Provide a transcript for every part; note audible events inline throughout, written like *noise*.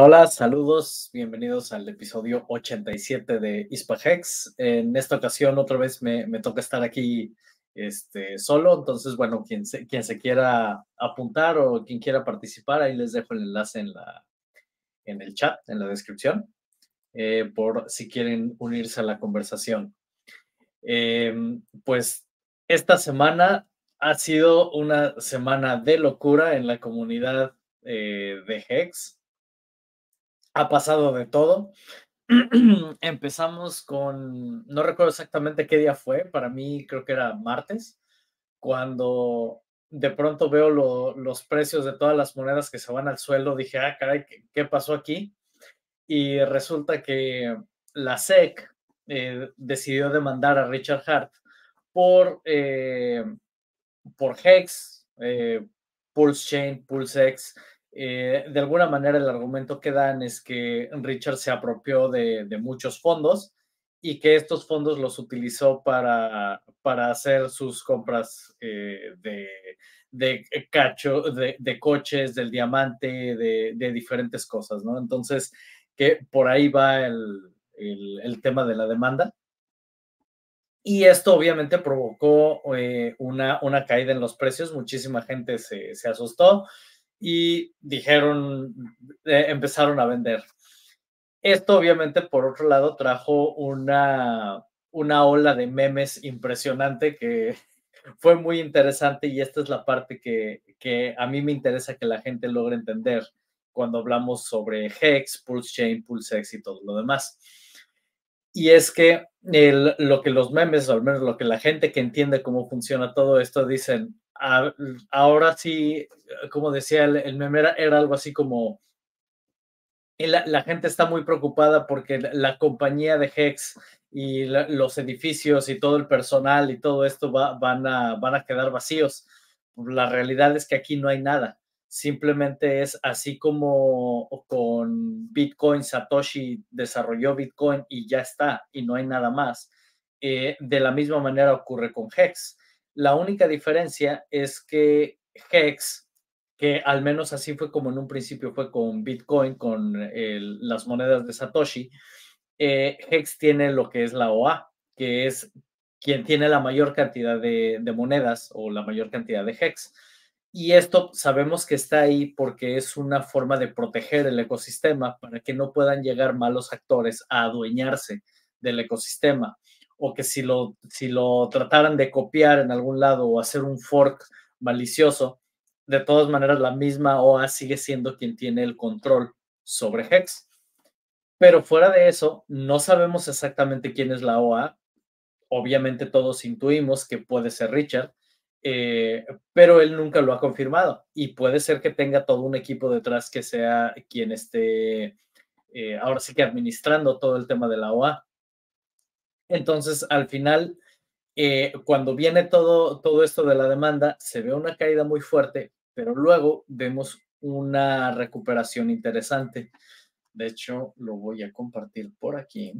Hola, saludos, bienvenidos al episodio 87 de Ispahex. En esta ocasión otra vez me, toca estar aquí este, solo, entonces bueno, quien se, quien se quiera apuntar o quien quiera participar, ahí les dejo el enlace en, la, en el chat, en la descripción, eh, por si quieren unirse a la conversación. Em, pues esta semana ha sido una semana de locura en la comunidad eh, de Hex ha pasado de todo. *clears throat* Empezamos con, no recuerdo exactamente qué día fue, para mí creo que era martes, cuando de pronto veo los precios de todas las monedas que se van al suelo, dije, ah, caray, ¿qué, pasó aquí? Y resulta que la SEC eh, decidió demandar a Richard Hart por, eh, por Hex, eh, Pulse Chain, PulseX eh, de alguna manera el argumento que dan es que Richard se apropió de, muchos fondos y que estos fondos los utilizó para, para hacer sus compras eh, de, de, cacho, de, coches, del diamante, de, diferentes cosas, ¿no? Entonces, que por ahí va el, tema de la demanda. Y esto obviamente provocó eh, una, una caída en los precios, muchísima gente se, se asustó y dijeron, eh, empezaron a vender. Esto obviamente por otro lado trajo una, una ola de memes impresionante que *laughs* fue muy interesante y esta es la parte que, que a mí me interesa que la gente logre entender cuando hablamos sobre Hex, Pulse Chain, PulseX y todo lo demás. Y es que lo que los memes, o al menos lo que la gente que entiende cómo funciona todo esto, dicen, ahora sí, como decía el, meme, era, algo así como, la, gente está muy preocupada porque la, compañía de Hex y los edificios y todo el personal y todo esto van, a, van a quedar vacíos. La realidad es que aquí no hay nada. Simplemente es así como con Bitcoin, Satoshi desarrolló Bitcoin y ya está, y no hay nada más. Eh, de la misma manera ocurre con Hex la única diferencia es que Hex, que al menos así fue como en un principio fue con Bitcoin, con las monedas de Satoshi, eh, Hex tiene lo que es la OA, que es quien tiene la mayor cantidad de, monedas o la mayor cantidad de Hex. Y esto sabemos que está ahí porque es una forma de proteger el ecosistema para que no puedan llegar malos actores a adueñarse del ecosistema o que si lo, si lo trataran de copiar en algún lado o hacer un fork malicioso, de todas maneras la misma OA sigue siendo quien tiene el control sobre Hex. Pero fuera de eso, no sabemos exactamente quién es la OA. Obviamente todos intuimos que puede ser Richard, eh, pero él nunca lo ha confirmado y puede ser que tenga todo un equipo detrás que sea quien esté eh, ahora sí que administrando todo el tema de la OA. Entonces, al final, eh, cuando viene todo, todo esto de la demanda, se ve una caída muy fuerte, pero luego vemos una recuperación interesante. De hecho, lo voy a compartir por aquí.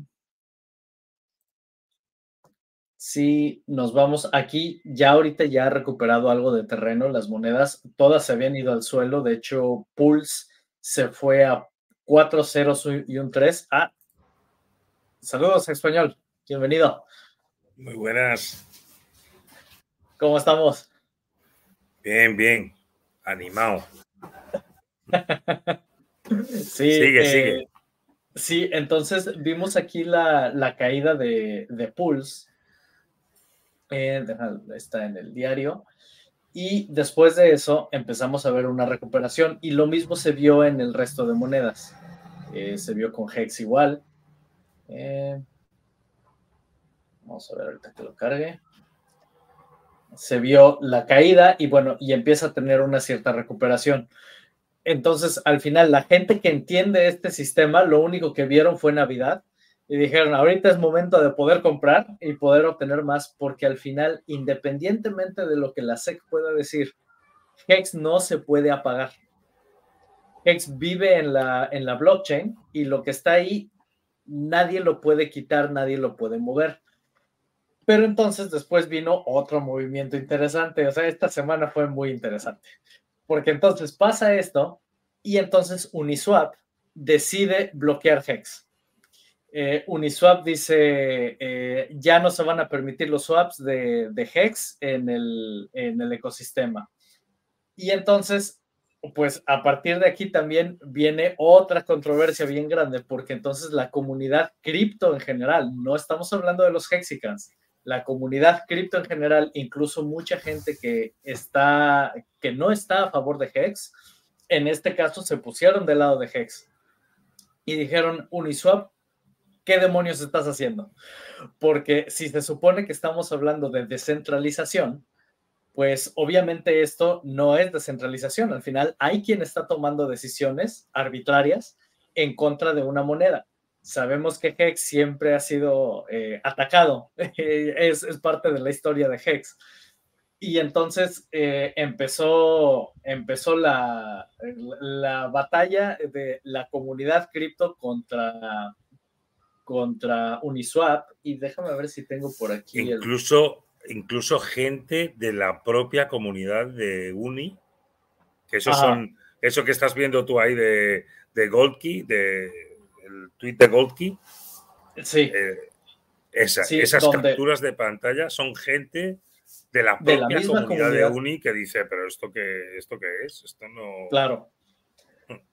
Si nos vamos aquí, ya ahorita ya ha recuperado algo de terreno, las monedas todas se habían ido al suelo, de hecho Pulse se fue a 4 ceros y un 3. Ah, saludos español. Bienvenido. Muy buenas. ¿Cómo estamos? Bien, bien. Animado. *laughs* sí, sigue, eh, sigue. Sí, entonces vimos aquí la, caída de, de Pulse. Eh, está en el diario. Y después de eso empezamos a ver una recuperación y lo mismo se vio en el resto de monedas. Eh, se vio con Hex igual. Eh, Vamos a ver ahorita que lo cargue. Se vio la caída y bueno, y empieza a tener una cierta recuperación. Entonces, al final, la gente que entiende este sistema, lo único que vieron fue Navidad y dijeron, ahorita es momento de poder comprar y poder obtener más, porque al final, independientemente de lo que la SEC pueda decir, Hex no se puede apagar. Hex vive en la, en la blockchain y lo que está ahí, nadie lo puede quitar, nadie lo puede mover. Pero entonces después vino otro movimiento interesante. O sea, esta semana fue muy interesante. Porque entonces pasa esto y entonces Uniswap decide bloquear Hex. Eh, Uniswap dice, eh, ya no se van a permitir los swaps de, Hex en el, en el, ecosistema. Y entonces, pues a partir de aquí también viene otra controversia bien grande, porque entonces la comunidad cripto en general, no estamos hablando de los Hexicans, la comunidad cripto en general, incluso mucha gente que está, que no está a favor de Hex, en este caso se pusieron del lado de Hex y dijeron, Uniswap ¿qué demonios estás haciendo? Porque si se supone que estamos hablando de descentralización, pues obviamente esto no es descentralización. Al final hay quien está tomando decisiones arbitrarias en contra de una moneda. Sabemos que Hex siempre ha sido eh, atacado, *laughs* es, parte de la historia de Hex. Y entonces eh, empezó, empezó la, la batalla de la comunidad cripto contra, contra Uniswap y déjame ver si tengo por aquí. Incluso, incluso gente de la propia comunidad de Uni, que eso son, eso que estás viendo tú ahí de, de Goldkey, de el tweet de Goldkey. Sí. Eh, esas capturas de pantalla son gente de la propia comunidad, comunidad, de Uni que dice, pero esto qué, esto qué es, esto no. Claro.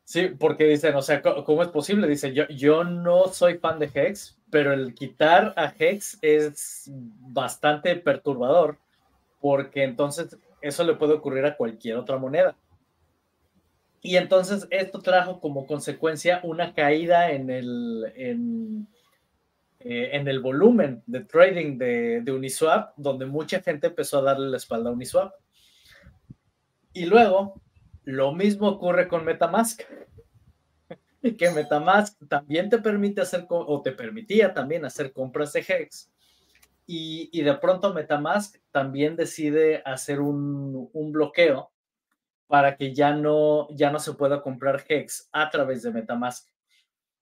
Sí, porque dicen, o sea, ¿cómo es posible? Dice, yo, yo no soy fan de Hex, pero el quitar a Hex es bastante perturbador, porque entonces eso le puede ocurrir a cualquier otra moneda. Y entonces esto trajo como consecuencia una caída en el, en, eh, en el volumen de trading de, Uniswap, donde mucha gente empezó a darle la espalda a Uniswap. Y luego lo mismo ocurre con Metamask, *laughs* que Metamask también te permite hacer, o te permitía también hacer compras de Hex. Y, de pronto Metamask también decide hacer un, bloqueo para que ya no, ya no se pueda comprar Hex a través de Metamask.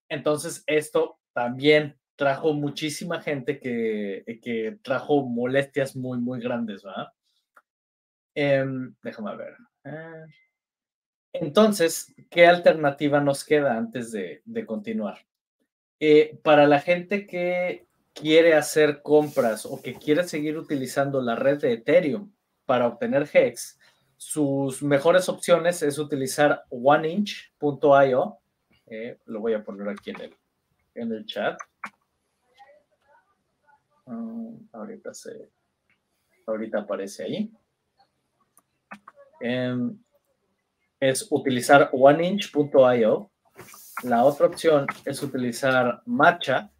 Entonces, esto también trajo muchísima gente que, que trajo molestias muy, muy grandes, ¿verdad? Em, déjame ver. Ah. Entonces, ¿qué alternativa nos queda antes de, continuar? Eh, para la gente que quiere hacer compras o que quiere seguir utilizando la red de Ethereum para obtener Hex, sus mejores opciones es utilizar oneinch.io. Eh, lo voy a poner aquí en el, en el chat. Mm, ahorita, se, ahorita aparece ahí. Em, es utilizar oneinch.io. La otra opción es utilizar Matcha.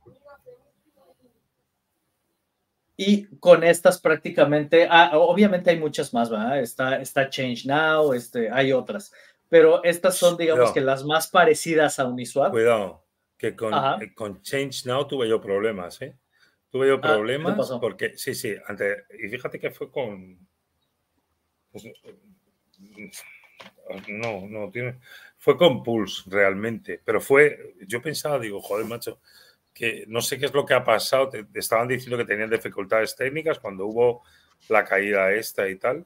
Y con estas prácticamente, ah, obviamente hay muchas más, ¿verdad? Está, está Change Now, este, hay otras, pero estas son, digamos que las más parecidas a Uniswap. Cuidado, que con, eh, con Change Now tuve yo problemas, ¿eh? Tuve yo ah, problemas porque, sí, sí, antes, y fíjate que fue con, pues, no, no, tiene. Fue con Pulse realmente, pero fue. Yo pensaba, digo, joder, macho, que no sé qué es lo que ha pasado. Te, estaban diciendo que tenían dificultades técnicas cuando hubo la caída esta y tal.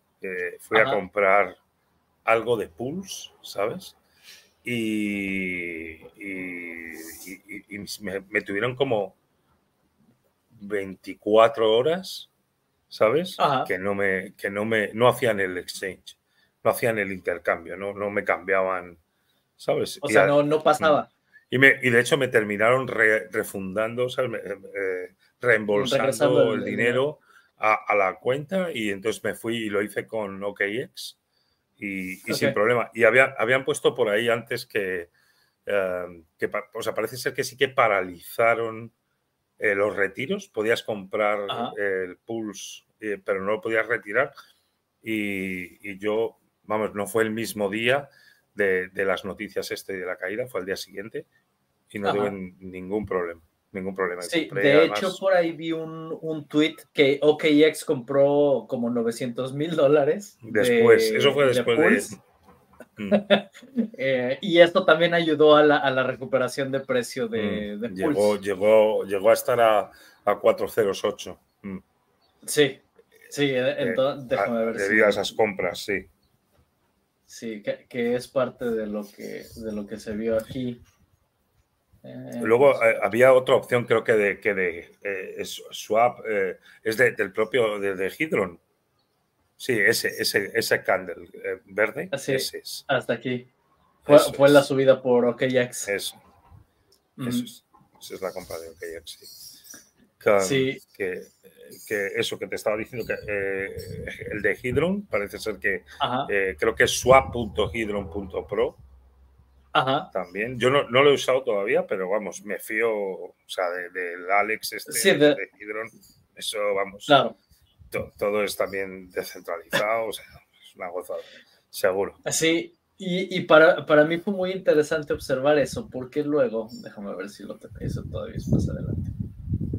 fui a comprar algo de Pulse, ¿sabes? Y, y, me, tuvieron como 24 horas, ¿sabes? Que no me, que no me, no hacían el exchange no hacían el intercambio, no, no me cambiaban, ¿sabes? O sea, no, no pasaba. Y, me, y de hecho me terminaron refundando, ¿sabes? Eh, reembolsando el, dinero, A, la cuenta y entonces me fui y lo hice con OKX y, sin problema. Y había, habían puesto por ahí antes que, em, que, o sea, parece ser que sí que paralizaron eh, los retiros, podías comprar el Pulse, eh, pero no lo podías retirar. Y, y, yo vamos, no fue el mismo día de, las noticias este de la caída, fue el día siguiente y no tuve ningún problema. Ningún problema. Sí, de hecho, por ahí vi un, un tweet que OKX compró como 900 mil dólares. Después, eso fue después de. *laughs* Mm. Eh, y esto también ayudó a la, recuperación de precio de, mm. llegó, Llegó, llegó a estar a, a 408. Mm. Sí, sí, eh, entonces, déjame ver. Debido a esas compras, sí. Sí, que, es parte de lo que, de lo que se vio aquí. Eh, Luego eh, había otra opción, creo que de, que de eh, swap, es del propio de, de, Hydron. Sí, ese, ese, ese candle verde. Así, ese es. Hasta aquí. Fue, la subida por OKX. Eso. Eso es, esa es la compra de OKX. Sí. Que, que, eso que te estaba diciendo, que el de Hydron parece ser que creo que es swap.hydron.pro también. Yo no, lo he usado todavía, pero vamos, me fío, o sea, del Alex este de, Hydron, eso vamos. Claro. todo es también descentralizado, o sea, es una gozada, seguro. Sí, y, para, para, mí fue muy interesante observar eso, porque luego, déjame ver si lo eso todavía es más adelante.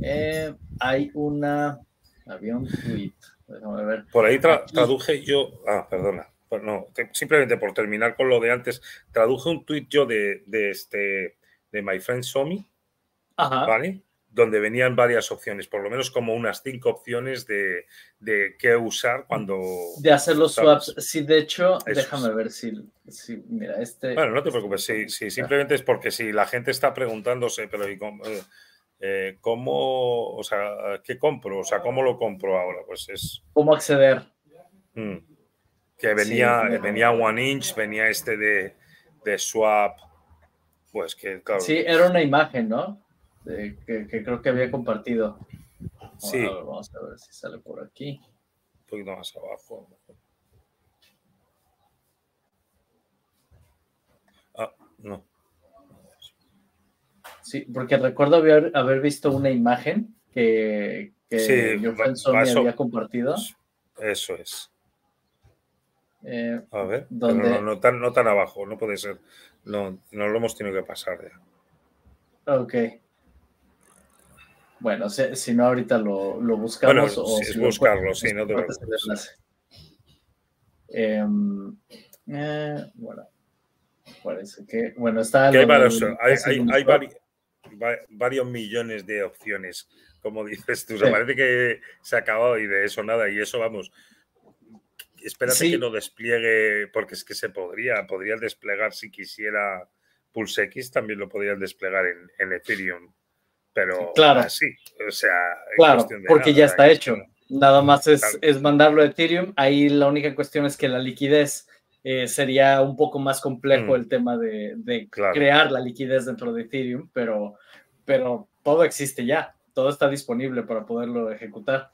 Eh, hay una, había un tweet, déjame ver. Por ahí traduje yo, ah, perdona no, simplemente por terminar con lo de antes, traduje un tuit yo de, este, de My Friend Somi, ¿vale? Donde venían varias opciones, por lo menos como unas cinco opciones de, de qué usar cuando... De hacer los swaps. Sí, de hecho, déjame ver si, mira, este... Bueno, no te preocupes, sí, sí, simplemente es porque si la gente está preguntándose, pero ¿y eh, eh, cómo, o sea, qué compro? O sea, ¿cómo lo compro ahora? Pues es... ¿Cómo acceder? Mm que venía, venía One Inch, venía este de, de, Swap, pues que claro. Sí, era una imagen, ¿no? que, creo que había compartido. Sí. vamos a ver si sale por aquí. Un poquito más abajo. Ah, no. Sí, porque recuerdo haber, haber visto una imagen que, que sí, yo había compartido. Eso es. Eh, a ver, no, tan, no, tan, abajo, no puede ser. No, no lo hemos tenido que pasar ya. Ok. Bueno, si, no, ahorita lo, lo buscamos. Bueno, o es buscarlo, sí, no te preocupes. Em, eh, bueno, parece que. Bueno, está. hay, varios, hay, hay, varios, millones de opciones, como dices tú. parece que se ha acabado y de eso nada. Y eso, vamos, espérate que no despliegue, porque es que se podría, podría desplegar si quisiera Pulse X, también lo podrían desplegar en, Ethereum, pero claro. así, o sea, claro, porque ya está hecho. Nada más es, mandarlo a Ethereum. Ahí la única cuestión es que la liquidez eh, sería un poco más complejo mm. el tema de, crear la liquidez dentro de Ethereum, pero, pero todo existe ya, todo está disponible para poderlo ejecutar.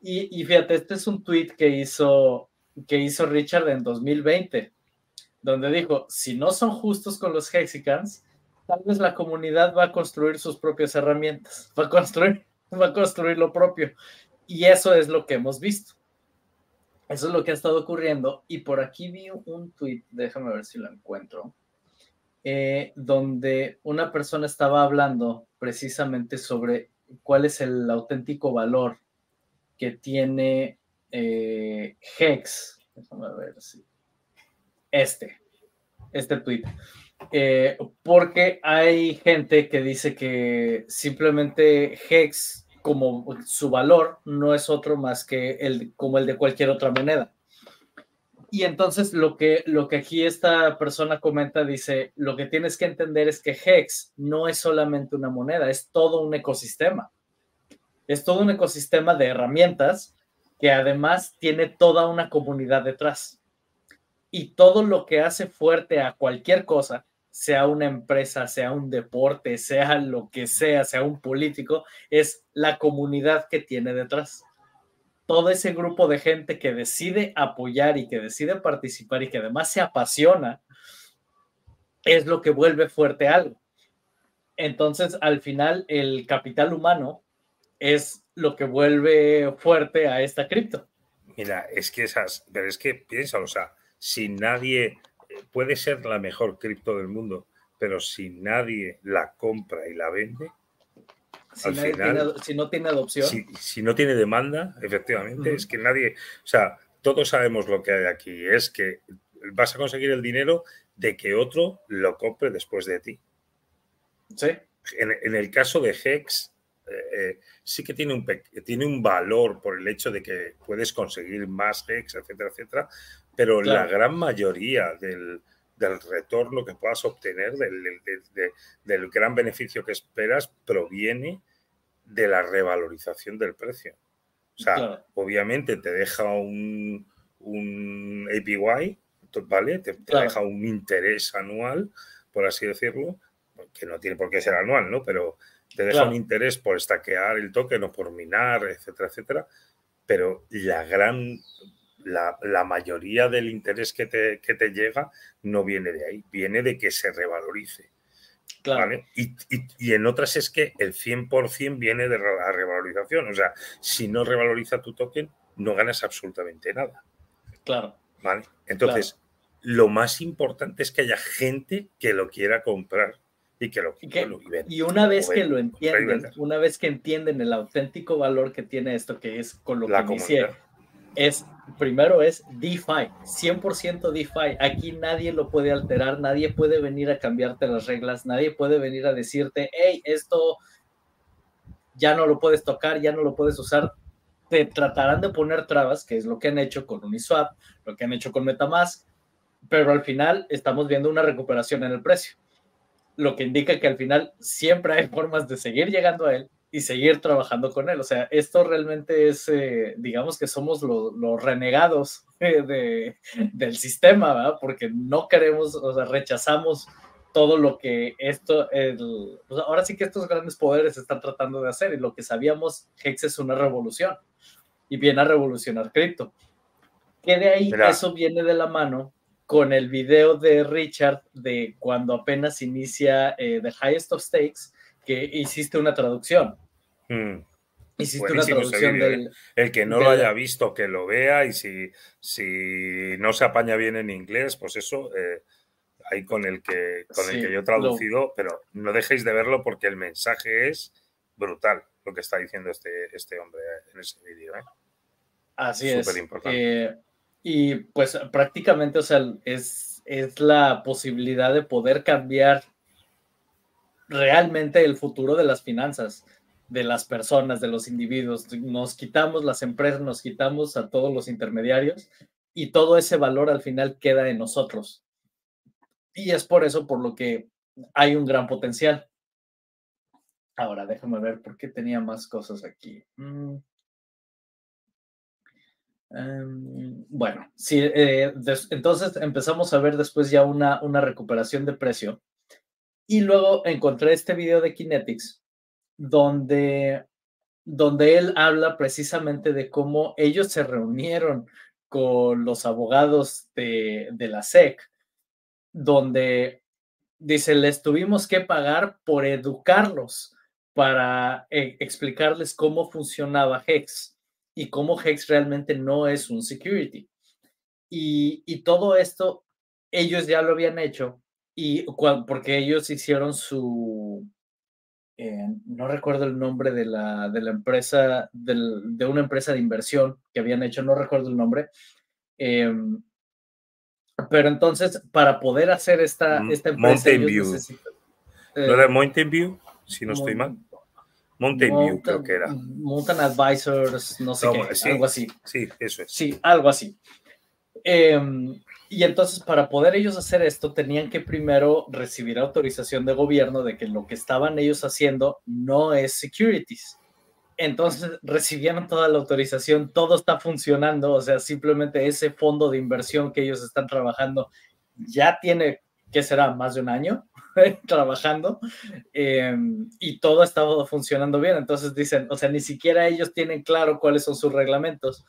Y, y, fíjate, este es un tweet que hizo que hizo Richard en 2020, donde dijo, si no son justos con los Hexicans, tal vez la comunidad va a construir sus propias herramientas, *laughs* va a construir, va a construir lo propio. Y eso es lo que hemos visto. Eso es lo que ha estado ocurriendo. Y por aquí vi un tweet, déjame ver si lo encuentro, eh, donde una persona estaba hablando precisamente sobre cuál es el auténtico valor que tiene eh, Hex, déjame ver si. Este, este tweet. Eh, porque hay gente que dice que simplemente Hex, como su valor, no es otro más que el, como el de cualquier otra moneda. Y entonces lo que, lo que aquí esta persona comenta dice, lo que tienes que entender es que Hex no es solamente una moneda, es todo un ecosistema. Es todo un ecosistema de herramientas que además tiene toda una comunidad detrás. Y todo lo que hace fuerte a cualquier cosa, sea una empresa, sea un deporte, sea lo que sea, sea un político, es la comunidad que tiene detrás. Todo ese grupo de gente que decide apoyar y que decide participar y que además se apasiona, es lo que vuelve fuerte algo. Entonces, al final, el capital humano es lo que vuelve fuerte a esta cripto. Mira, es que esas, pero es que piensa, o sea, si nadie eh, puede ser la mejor cripto del mundo, pero si nadie la compra y la vende, si, al final, si no tiene adopción, si, no tiene demanda, efectivamente, es que nadie, o sea, todos sabemos lo que hay aquí, es que vas a conseguir el dinero de que otro lo compre después de ti. Sí. En, en el caso de Hex, eh, sí que tiene un, tiene un valor por el hecho de que puedes conseguir más hex, etcétera, etcétera, pero la gran mayoría del, del retorno que puedas obtener, del, gran beneficio que esperas, proviene de la revalorización del precio. O sea, obviamente te deja un, un APY, ¿vale? Te, deja un interés anual, por así decirlo, que no tiene por qué ser anual, ¿no? Pero te deja un interés por estaquear el token o por minar, etcétera, etcétera. Pero la gran, la, mayoría del interés que te, que te, llega no viene de ahí, viene de que se revalorice. Claro. Y, y, en otras es que el 100% viene de la revalorización. O sea, si no revaloriza tu token, no ganas absolutamente nada. Claro. ¿Vale? Entonces, lo más importante es que haya gente que lo quiera comprar y que lo, y, y una vez que lo entienden, una vez que entienden el auténtico valor que tiene esto, que es con lo que inicié, es primero es DeFi, 100% DeFi. Aquí nadie lo puede alterar, nadie puede venir a cambiarte las reglas, nadie puede venir a decirte, hey, esto ya no lo puedes tocar, ya no lo puedes usar. Te tratarán de poner trabas, que es lo que han hecho con Uniswap, lo que han hecho con Metamask, pero al final estamos viendo una recuperación en el precio lo que indica que al final siempre hay formas de seguir llegando a él y seguir trabajando con él. O sea, esto realmente es, eh, digamos que somos los renegados *laughs* de, del sistema, ¿verdad? Porque no queremos, o sea, rechazamos todo lo que esto, pues ahora sí que estos grandes poderes están tratando de hacer y lo que sabíamos, Hex es una revolución y viene a revolucionar cripto. Que de ahí eso viene de la mano con el video de Richard de cuando apenas inicia eh, The Highest of Stakes, que hiciste una traducción. Mm. Hiciste una traducción del, ¿eh? El que no lo haya visto, que lo vea y si, si no se apaña bien en inglés, pues eso, eh, ahí con el que, con el que yo he traducido, pero no dejéis de verlo porque el mensaje es brutal, lo que está diciendo este, este hombre en ese vídeo. Así es. Súper importante. Y pues prácticamente, o sea, es, es la posibilidad de poder cambiar realmente el futuro de las finanzas, de las personas, de los individuos. Nos quitamos las empresas, nos quitamos a todos los intermediarios y todo ese valor al final queda en nosotros. Y es por eso por lo que hay un gran potencial. Ahora, déjame ver por qué tenía más cosas aquí. Mm. Em, bueno, sí, eh, entonces empezamos a ver después ya una, una recuperación de precio. Y luego encontré este video de Kinetics, donde, donde él habla precisamente de cómo ellos se reunieron con los abogados de, de la SEC, donde dice, les tuvimos que pagar por educarlos para eh, explicarles cómo funcionaba Hex y cómo Hex realmente no es un security. Y, todo esto, ellos ya lo habían hecho, y porque ellos hicieron su, eh, no recuerdo el nombre de la, de la empresa, de una empresa de inversión que habían hecho, no recuerdo el nombre. Em, pero entonces, para poder hacer esta, esta empresa... Mountain View. ¿No era eh, Mountain View? Si no estoy mal. Mountain View, creo que era. Mountain Advisors, no sé qué, algo así. Sí, eso es. Sí, algo así. Y entonces, para poder ellos hacer esto, tenían que primero recibir autorización de gobierno de que lo que estaban ellos haciendo no es securities. Entonces recibieron toda la autorización, todo está funcionando, o sea, simplemente ese fondo de inversión que ellos están trabajando ya tiene, ¿qué será? Más de un año *laughs* trabajando em, y todo estado funcionando bien. Entonces dicen, o sea, ni siquiera ellos tienen claro cuáles son sus reglamentos,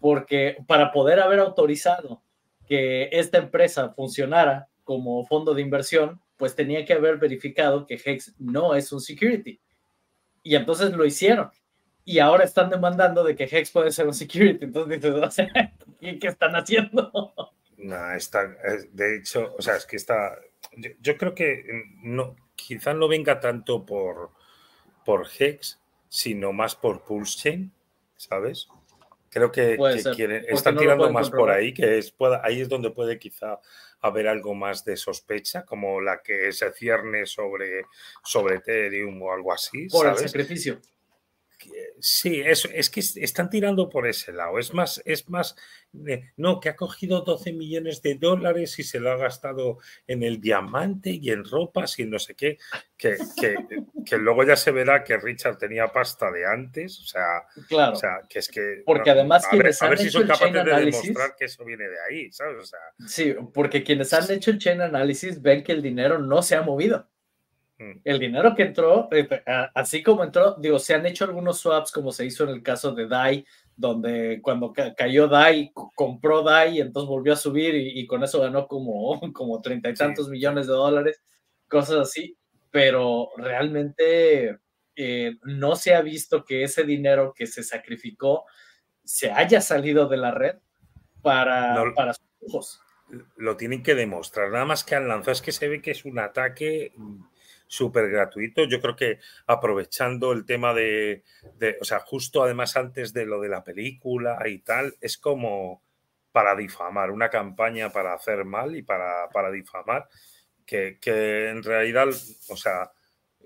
porque para poder haber autorizado que esta empresa funcionara como fondo de inversión, pues tenía que haber verificado que Hex no es un security. Y entonces lo hicieron. Y ahora están demandando de que Hex puede ser un security. Entonces dices, o sea, *laughs* ¿qué están haciendo? No, está, de hecho, o sea, es que está, yo, creo que no, quizá no venga tanto por, por Hex, sino más por Pulse Chain, ¿sabes? Creo que, están tirando más por ahí, que es, ahí es donde puede quizá haber algo más de sospecha, como la que se cierne sobre, sobre Ethereum o algo así. Por el sacrificio. Sí, es, es que están tirando por ese lado. Es más, es más, no, que ha cogido 12 millones de dólares y se lo ha gastado en el diamante y en ropas y en no sé qué, que, que, luego ya se verá que Richard tenía pasta de antes. O sea, claro. o sea que es que. Porque además, a ver, a ver si son capaces de demostrar que eso viene de ahí, ¿sabes? O sea, sí, porque quienes han hecho el chain analysis ven que el dinero no se ha movido. El dinero que entró, eh, así como entró, digo, se han hecho algunos swaps, como se hizo en el caso de DAI, donde cuando cayó DAI, compró DAI y entonces volvió a subir y, con eso ganó como, *laughs* como treinta y tantos millones de dólares, cosas así, pero realmente eh, no se ha visto que ese dinero que se sacrificó se haya salido de la red para, para sus hijos. Lo tienen que demostrar, nada más que han lanzado, es que se ve que es un ataque súper gratuito. Yo creo que aprovechando el tema de, o sea, justo además antes de lo de la película y tal, es como para difamar, una campaña para hacer mal y para, para difamar, que, que en realidad, o sea,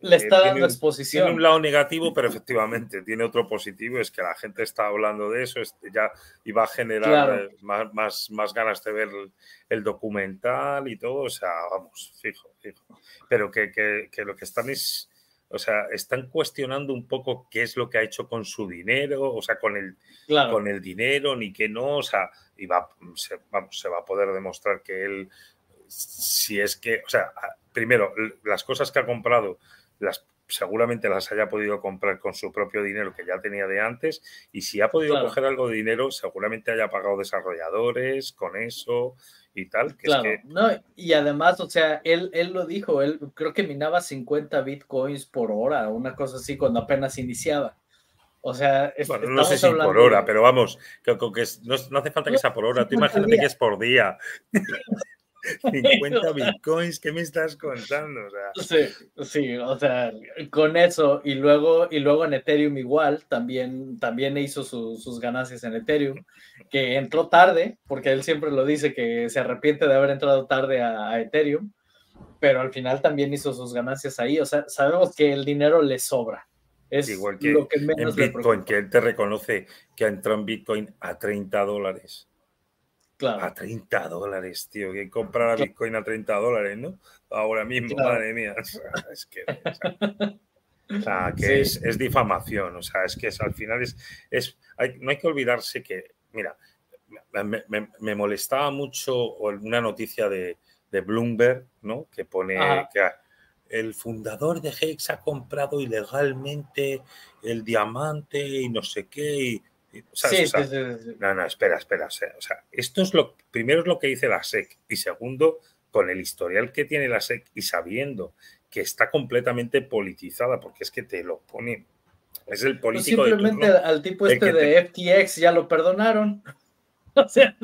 le está dando exposición. Tiene un lado negativo, pero *laughs* efectivamente tiene otro positivo, es que la gente está hablando de eso, ya iba a generar eh, más, más, ganas de ver el, documental y todo, o sea, vamos, fijo, fijo. Pero que, que, lo que están es, o sea, están cuestionando un poco qué es lo que ha hecho con su dinero, o sea, con el, con el dinero, ni que no, o sea, y va, se, vamos, se va a poder demostrar que él, si es que, o sea, primero, las cosas que ha comprado las, seguramente las haya podido comprar con su propio dinero que ya tenía de antes y si ha podido coger algo de dinero seguramente haya pagado desarrolladores con eso y tal. claro, no, y además, o sea, él, él lo dijo, él creo que minaba 50 bitcoins por hora, una cosa así, cuando apenas iniciaba. O sea, bueno, no sé si por hora, pero vamos, que, que no, hace falta que sea por hora, tú imagínate que es por día. *laughs* *laughs* 50 bitcoins, ¿qué me estás contando? Sí, sí, o sea, con eso y luego, y luego en Ethereum igual, también, también hizo sus ganancias en Ethereum, que entró tarde, porque él siempre lo dice que se arrepiente de haber entrado tarde a, Ethereum, pero al final también hizo sus ganancias ahí, o sea, sabemos que el dinero le sobra. Es Igual que, lo que menos en Bitcoin, que él te reconoce que entró en Bitcoin a 30 dólares. A 30 dólares, tío. Que comprar Bitcoin a 30 dólares, ¿no? Ahora mismo, madre mía. Es que. O sea, *laughs* que es, difamación. O sea, es que al final es. es no hay que olvidarse que. Mira, me, molestaba mucho una noticia de, Bloomberg, ¿no? Que pone que el fundador de Hex ha comprado ilegalmente el diamante y no sé qué. Y, Sí, sí, no, no, espera, espera. O sea, esto es lo primero es lo que dice la SEC y segundo, con el historial que tiene la SEC y sabiendo que está completamente politizada, porque es que te lo pone. Es el político. simplemente al tipo este de FTX ya lo perdonaron. *laughs* O sea,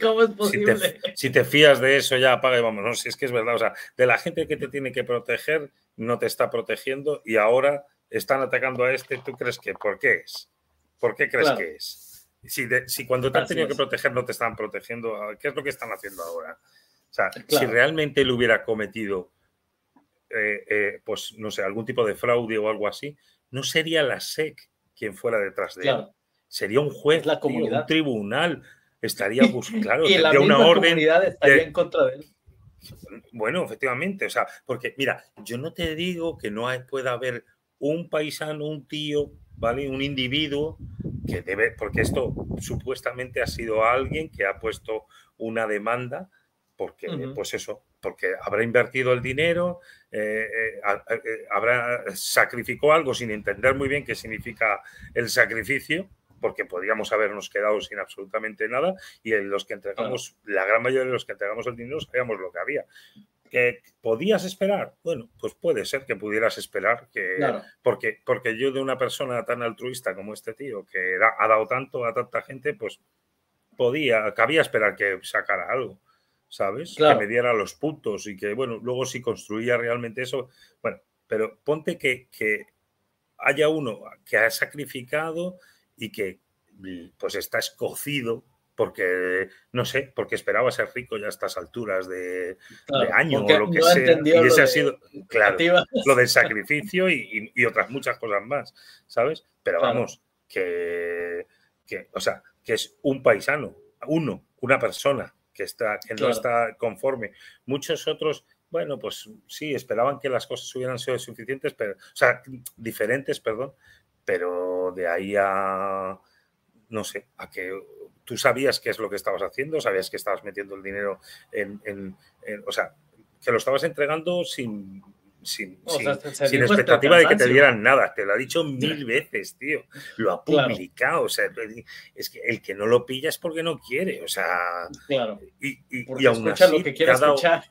¿cómo es posible? Si te, fías de eso, ya apaga y vámonos. Si es que es verdad. O sea, de la gente que te tiene que proteger, no te está protegiendo y ahora están atacando a este. ¿Tú crees que por qué es? ¿Por qué crees que es? Si, cuando te han tenido que proteger no te están protegiendo, ¿qué es lo que están haciendo ahora? O sea, si realmente él hubiera cometido, eh, eh, pues no sé, algún tipo de fraude o algo así, no sería la SEC quien fuera detrás de él. Sería un juez, la un tribunal. Estaría *laughs* buscando, claro, y la una orden. estaría en contra de él. Bueno, efectivamente, o sea, porque mira, yo no te digo que no hay, pueda haber un paisano, un tío ¿vale? Un individuo que debe, porque esto supuestamente ha sido alguien que ha puesto una demanda, porque, pues eso, porque habrá invertido el dinero, eh, eh, eh, habrá sacrificó algo sin entender muy bien qué significa el sacrificio, porque podríamos habernos quedado sin absolutamente nada y en los que entregamos, la gran mayoría de los que entregamos el dinero sabíamos lo que había podías esperar? Bueno, pues puede ser que pudieras esperar, que, porque, porque yo de una persona tan altruista como este tío, que ha dado tanto a tanta gente, pues podía, cabía esperar que sacara algo, ¿sabes? Que me diera los puntos y que, bueno, luego si construía realmente eso, bueno, pero ponte que, que haya uno que ha sacrificado y que pues está escocido porque, no sé, porque esperaba ser rico ya a estas alturas de, año o lo que sea. Y ese ha sido, claro, lo del sacrificio y, otras muchas cosas más, ¿sabes? Pero vamos, que, que, o sea, que es un paisano, uno, una persona que, está, que no está conforme. Muchos otros bueno, pues sí, esperaban que las cosas hubieran sido suficientes, pero, o sea, diferentes, perdón, pero de ahí a, no sé, a que tú sabías qué es lo que estabas haciendo, sabías que estabas metiendo el dinero en, o sea, que lo estabas entregando sin, sin, expectativa de que te dieran nada. Te lo ha dicho mil veces, tío. Lo ha publicado. O sea, es que el que no lo pilla es porque no quiere. O sea, claro. y, y, aún así, lo que quiere escuchar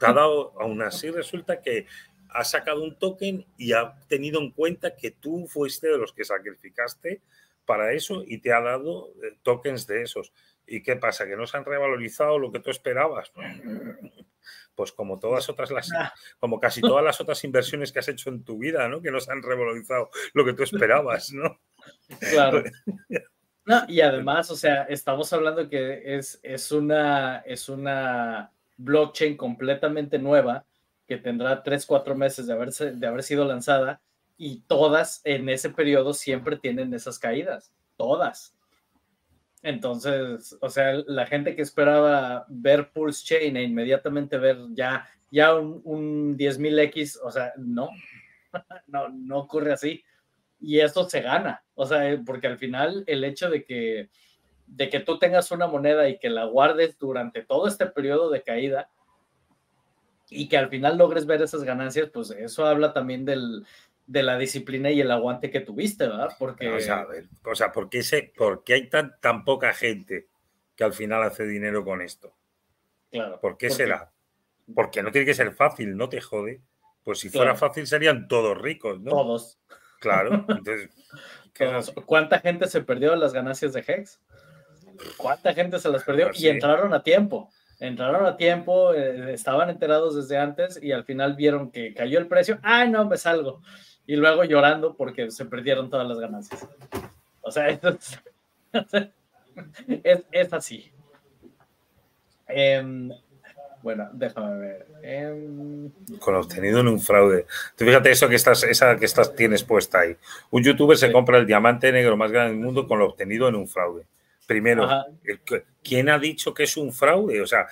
ha dado, aún así resulta que ha sacado un token y ha tenido en cuenta que tú fuiste de los que sacrificaste para eso y te ha dado eh, tokens de esos. ¿Y qué pasa? ¿Que no se han revalorizado lo que tú esperabas? *laughs* Pues como todas otras las, como casi *laughs* todas las otras inversiones que has hecho en tu vida, ¿no? Que no se han revalorizado lo que tú esperabas, ¿no? Claro. *laughs* No, y además, o sea, estamos hablando que es, es una, es una blockchain completamente nueva que tendrá tres, cuatro meses de, haberse, de haber sido lanzada y todas en ese periodo siempre tienen esas caídas, todas. Entonces, o sea, la gente que esperaba ver Pulse Chain e inmediatamente ver ya, ya un, un 10.000X, o sea, no, *laughs* no, no ocurre así. Y esto se gana, o sea, porque al final el hecho de que de que tú tengas una moneda y que la guardes durante todo este periodo de caída y que al final logres ver esas ganancias, pues eso habla también del, de la disciplina y el aguante que tuviste, ¿verdad? Porque... O sea, o sea ¿por, qué ¿por hay tan, tan poca gente que al final hace dinero con esto? Claro. ¿Por qué será? Porque no tiene que ser fácil, no te jode. Pues si fuera fácil serían todos ricos, ¿no? Todos. Claro. *laughs* Entonces, ¿Cuánta gente se perdió las ganancias de Hex? ¿Cuánta gente se las perdió? Y entraron a tiempo. Entraron a tiempo, eh, estaban enterados desde antes y al final vieron que cayó el precio. ¡Ay, no, me salgo! Y luego llorando porque se perdieron todas las ganancias. O sea, *laughs* es, es, así. Em, bueno, déjame ver. Em, Con obtenido en un fraude. Tú fíjate eso que estás, esa que estás, tienes puesta ahí. Un youtuber se compra el diamante negro más grande del mundo con lo obtenido en un fraude. Primero, ¿quién ha dicho que es un fraude? O sea,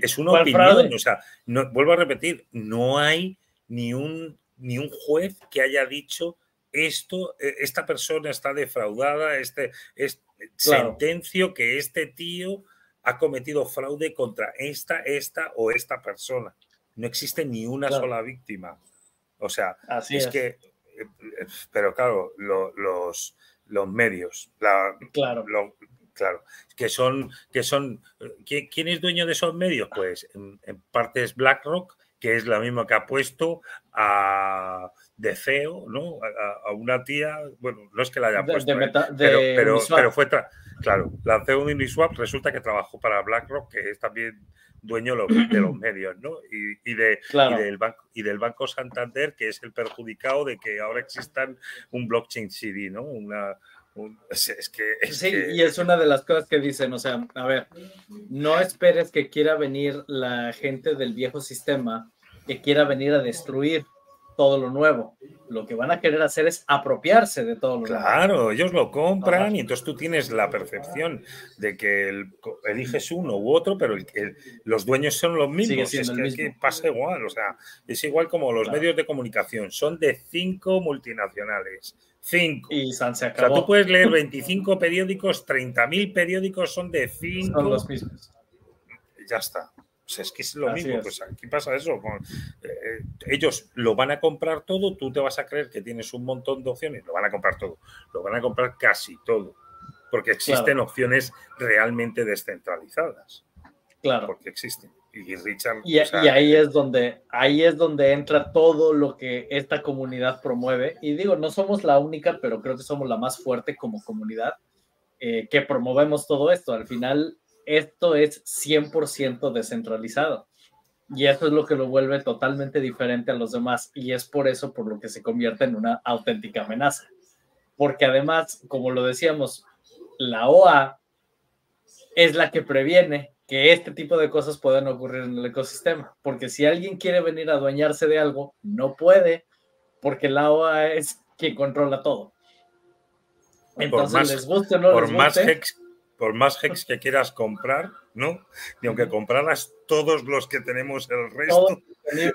es una opinión. O sea, no, vuelvo a repetir, no hay ni un, ni un juez que haya dicho esto, e, esta persona está defraudada, este, es sentencio que este tío ha cometido fraude contra esta, esta o esta persona. No existe ni una sola víctima. O sea, es, que, eh, eh, pero claro, los, los medios, la, claro claro, que son, que son, ¿quién es dueño de esos medios? Pues en, parte es BlackRock, que es la misma que ha puesto a de CEO, ¿no? A, una tía, bueno, no es que la haya puesto, ¿eh? pero, pero, fue, claro, la CEO de Uniswap resulta que trabajó para BlackRock, que es también dueño de los medios, ¿no? Y, de, del banco, y del Banco Santander, que es el perjudicado de que ahora existan un blockchain CD, ¿no? Una, es que, sí, y es una de las cosas que dicen, o sea, a ver, no esperes que quiera venir la gente del viejo sistema, que quiera venir a destruir todo lo nuevo. Lo que van a querer hacer es apropiarse de todo lo claro, nuevo. Claro, ellos lo compran y entonces tú tienes la percepción de que eliges uno u otro, pero los dueños son los mismos. es que, pasa igual, o sea, es igual como los medios de comunicación, son de cinco multinacionales Cinco. Y se O sea, tú puedes leer 25 periódicos, 30.000 periódicos son de cinco. Son los mismos. Ya está. O sea, es que es lo mismo. Pues aquí pasa eso. Eh, ellos lo van a comprar todo, tú te vas a creer que tienes un montón de opciones. Lo van a comprar todo. Lo van a comprar casi todo. Porque existen opciones realmente descentralizadas. Claro. Porque existen y Richard. Y, ahí es donde ahí es donde entra todo lo que esta comunidad promueve. Y digo, no somos la única, pero creo que somos la más fuerte como comunidad eh, que promovemos todo esto. Al final, esto es 100% descentralizado. Y eso es lo que lo vuelve totalmente diferente a los demás. Y es por eso por lo que se convierte en una auténtica amenaza. Porque además, como lo decíamos, la OA es la que previene que este tipo de cosas puedan ocurrir en el ecosistema. Porque si alguien quiere venir a adueñarse de algo, no puede, porque la OA es quien controla todo. Entonces, les guste o no por más Hex, por más hex que quieras comprar, ¿no? Y aunque compraras todos los que tenemos el resto,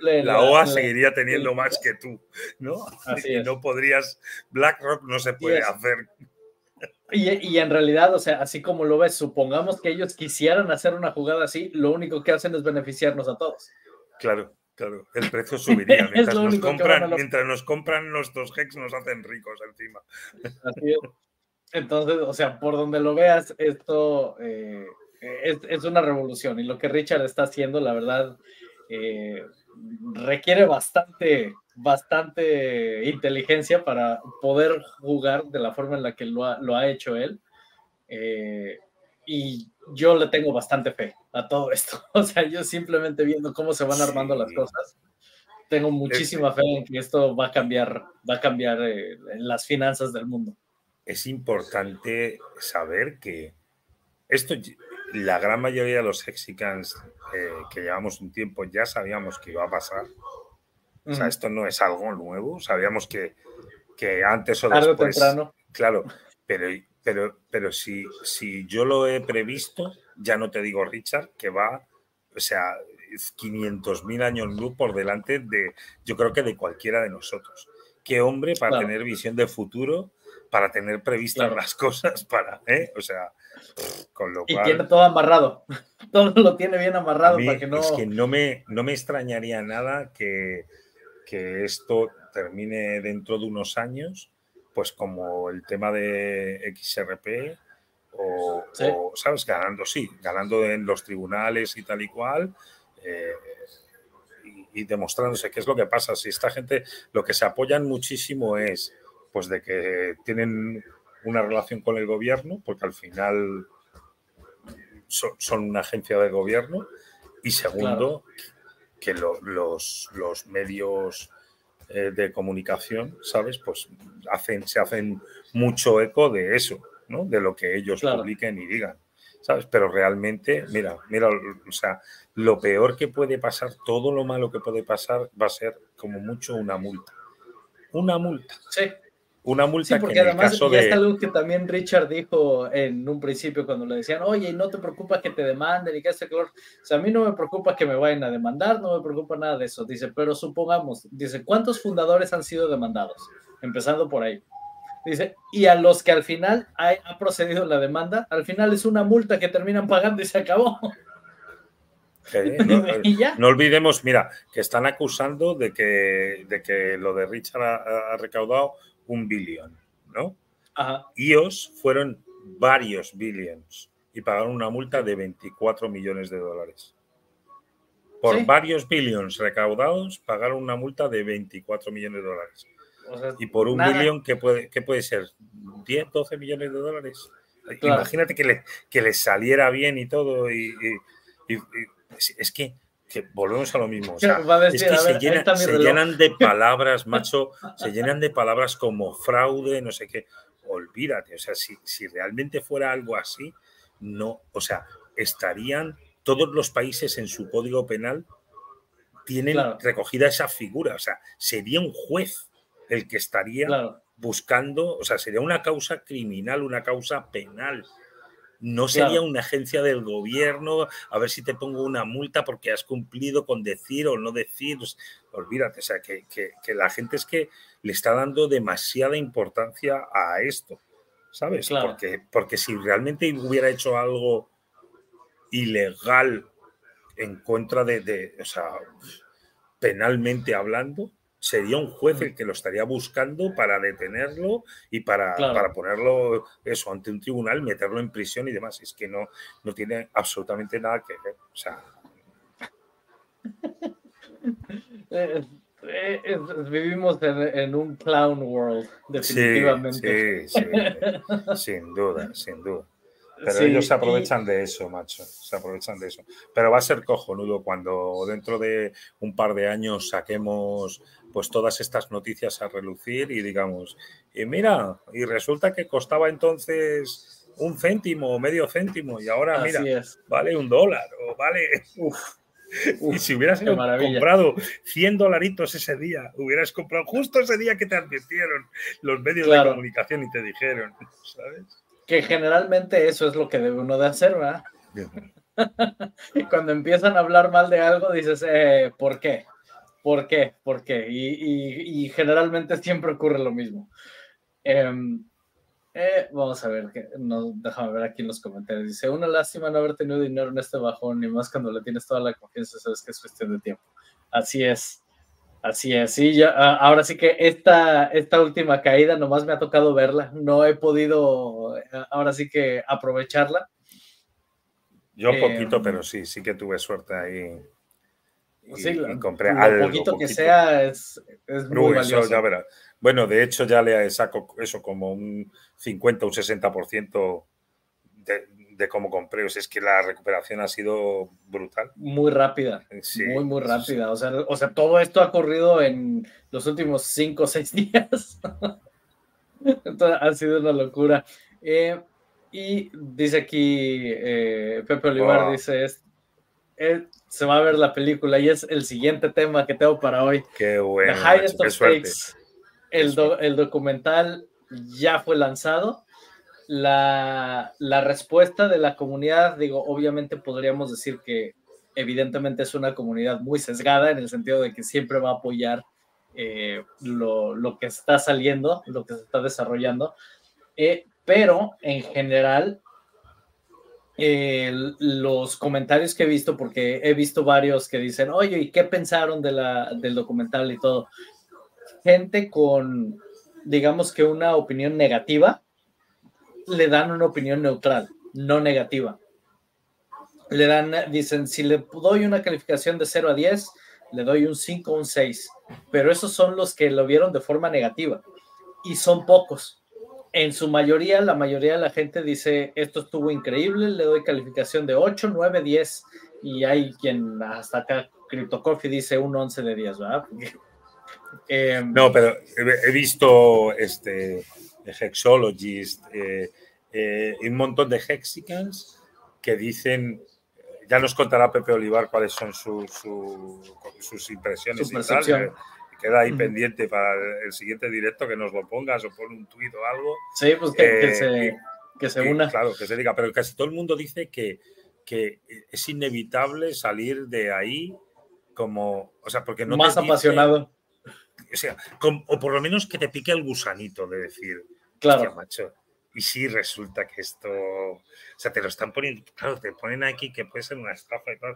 la, OA seguiría teniendo más que tú, ¿no? y no podrías, BlackRock no se puede hacer. Y, en realidad, o sea, así como lo ves, supongamos que ellos quisieran hacer una jugada así, lo único que hacen es beneficiarnos a todos. Claro, claro, el precio subiría. *laughs* Mientras, nos, compran, mientras nos compran nuestros hex, nos hacen ricos encima. Así es. Entonces, o sea, por donde lo veas, esto eh, es, una revolución y lo que Richard está haciendo, la verdad, eh, requiere bastante, bastante inteligencia para poder jugar de la forma en la que lo ha, hecho él. Eh, y yo le tengo bastante fe a todo esto. *laughs* O sea, yo simplemente viendo cómo se van armando las cosas, tengo muchísima fe en que esto va a cambiar, va a cambiar las finanzas del mundo es importante saber que esto, la gran mayoría de los Hexicans eh, que llevamos un tiempo ya sabíamos que iba a pasar. O sea, esto no es algo nuevo. Sabíamos que, que antes o después. Claro, pero, pero, pero si, si yo lo he previsto, ya no te digo, Richard, que va, o sea, 500.000 años luz por delante de, yo creo que de cualquiera de nosotros. Qué hombre para tener visión de futuro para tener previstas las cosas, para, ¿eh? O sea, con lo cual... Y tiene todo amarrado, *laughs* todo lo tiene bien amarrado para que no... Es que no me, no me extrañaría nada que, que esto termine dentro de unos años, pues como el tema de XRP o, ¿sabes? Ganando, sí, ganando en los tribunales y tal y cual. Eh, y, y, demostrándose qué es lo que pasa. Si esta gente lo que se apoyan muchísimo es pues de que tienen una relación con el gobierno, porque al final son, una agencia de gobierno, y segundo, que los, medios eh, de comunicación, ¿sabes? Pues hacen, se hacen mucho eco de eso, ¿no? De lo que ellos publiquen y digan, ¿sabes? Pero realmente, mira, mira, o sea, lo peor que puede pasar, todo lo malo que puede pasar va a ser como mucho una multa. Una multa. Sí una multa porque además ya está algo que también Richard dijo en un principio cuando le decían, oye, no te preocupa que te demanden y que este color. O sea, a mí no me preocupa que me vayan a demandar, no me preocupa nada de eso. Dice, pero supongamos, dice, ¿cuántos fundadores han sido demandados? Empezando por ahí. Dice, y a los que al final ha, procedido la demanda, al final es una multa que terminan pagando y se acabó. *laughs* no, olvidemos, mira, que están acusando de que, de que lo de Richard ha recaudado un billón, ¿no? Ajá. IOS fueron varios billions y pagaron una multa de 24 millones de dólares. Por varios billions recaudados, pagaron una multa de 24 millones de dólares. y por un billón, ¿qué puede, qué puede ser? ¿10, 12 millones de dólares? Imagínate que, le, que les saliera bien y todo. y es que que volvemos a lo mismo. *laughs* es que se, llenan de *laughs* palabras, macho, se llenan de palabras como fraude, no sé qué. Olvídate, o sea, si, si realmente fuera algo así, no, o sea, estarían todos los países en su código penal tienen recogida esa figura, o sea, sería un juez el que estaría buscando, o sea, sería una causa criminal, una causa penal no sería una agencia del gobierno, a ver si te pongo una multa porque has cumplido con decir o no decir. Olvídate, o sea, que, la gente es que le está dando demasiada importancia a esto, ¿sabes? Porque, porque si realmente hubiera hecho algo ilegal en contra de, de o sea, penalmente hablando, sería un juez el que lo estaría buscando para detenerlo y para, para, ponerlo eso ante un tribunal, meterlo en prisión y demás. Es que no, no tiene absolutamente nada que ver. O sea. *laughs* Eh, eh, vivimos en, un clown world, definitivamente. Sí, sí, *laughs* sin duda, sin duda. Pero ellos se aprovechan de eso, macho. Se aprovechan de eso. Pero va a ser cojonudo cuando dentro de un par de años saquemos pues todas estas noticias a relucir y digamos, y mira, y resulta que costaba entonces un céntimo o medio céntimo y ahora, mira, vale un dólar o vale... *laughs* y si hubieras comprado 100 dolaritos ese día, hubieras comprado justo ese día que te advirtieron los medios de comunicación y te dijeron, *laughs* ¿sabes? Que generalmente eso es lo que debe uno de hacer, ¿verdad? *laughs* y cuando empiezan a hablar mal de algo, dices, eh, ¿por qué? ¿Por qué? ¿Por qué? Y, generalmente siempre ocurre lo mismo. Em, eh, vamos a ver, que, no, déjame ver aquí en los comentarios. Dice, una lástima no haber tenido dinero en este bajón, ni más cuando le tienes toda la confianza, sabes que es cuestión de tiempo. Así es, así es. Sí, ya, ah, ahora sí que esta, esta última caída nomás me ha tocado verla, no he podido eh, ahora sí que aprovecharla. Yo un poquito, em, pero sí, sí que tuve suerte ahí sí, compré lo poquito, que sea es, muy valioso. Bueno, de hecho ya le saco eso como un 50 o un 60% de, de cómo compré. O sea, es que la recuperación ha sido brutal. Muy rápida. muy, muy rápida. O sea, o sea, todo esto ha ocurrido en los últimos 5 o 6 *laughs* días. Entonces, ha sido una locura. Eh, y dice aquí eh, Pepe Olivar, dice, eh, se va a ver la película y es el siguiente tema que tengo para hoy. Qué bueno. El, el, documental ya fue lanzado. La, la, respuesta de la comunidad, digo, obviamente podríamos decir que evidentemente es una comunidad muy sesgada en el sentido de que siempre va a apoyar eh, lo, lo, que está saliendo, lo que se está desarrollando, eh, pero en general los comentarios que he visto, porque he visto varios que dicen, oye, ¿y qué pensaron de la, del documental y todo? Gente con, digamos que una opinión negativa, le dan una opinión neutral, no negativa. Le dan, dicen, si le doy una calificación de 0 a 10, le doy un 5 o un 6, pero esos son los que lo vieron de forma negativa y son pocos en su mayoría, la mayoría de la gente dice, esto estuvo increíble, le doy calificación de 8, 9, 10, y hay quien hasta acá, CryptoCoffee dice un 11 de 10, ¿verdad? *laughs* Em, no, pero he visto este, Hexologist eh, eh, un montón de Hexicans que dicen, ya nos contará Pepe Olivar cuáles son sus impresiones y tal, queda ahí pendiente para el siguiente directo que nos lo pongas o pon un tuit o algo. Sí, pues que, eh, se, que se una. claro, que se diga, pero casi todo el mundo dice que, que es inevitable salir de ahí como, o sea, porque no... Más apasionado. O sea, o por lo menos que te pique el gusanito de decir, claro. macho, y si resulta que esto, o sea, te lo están poniendo, claro, te ponen aquí que puede ser una estafa y tal,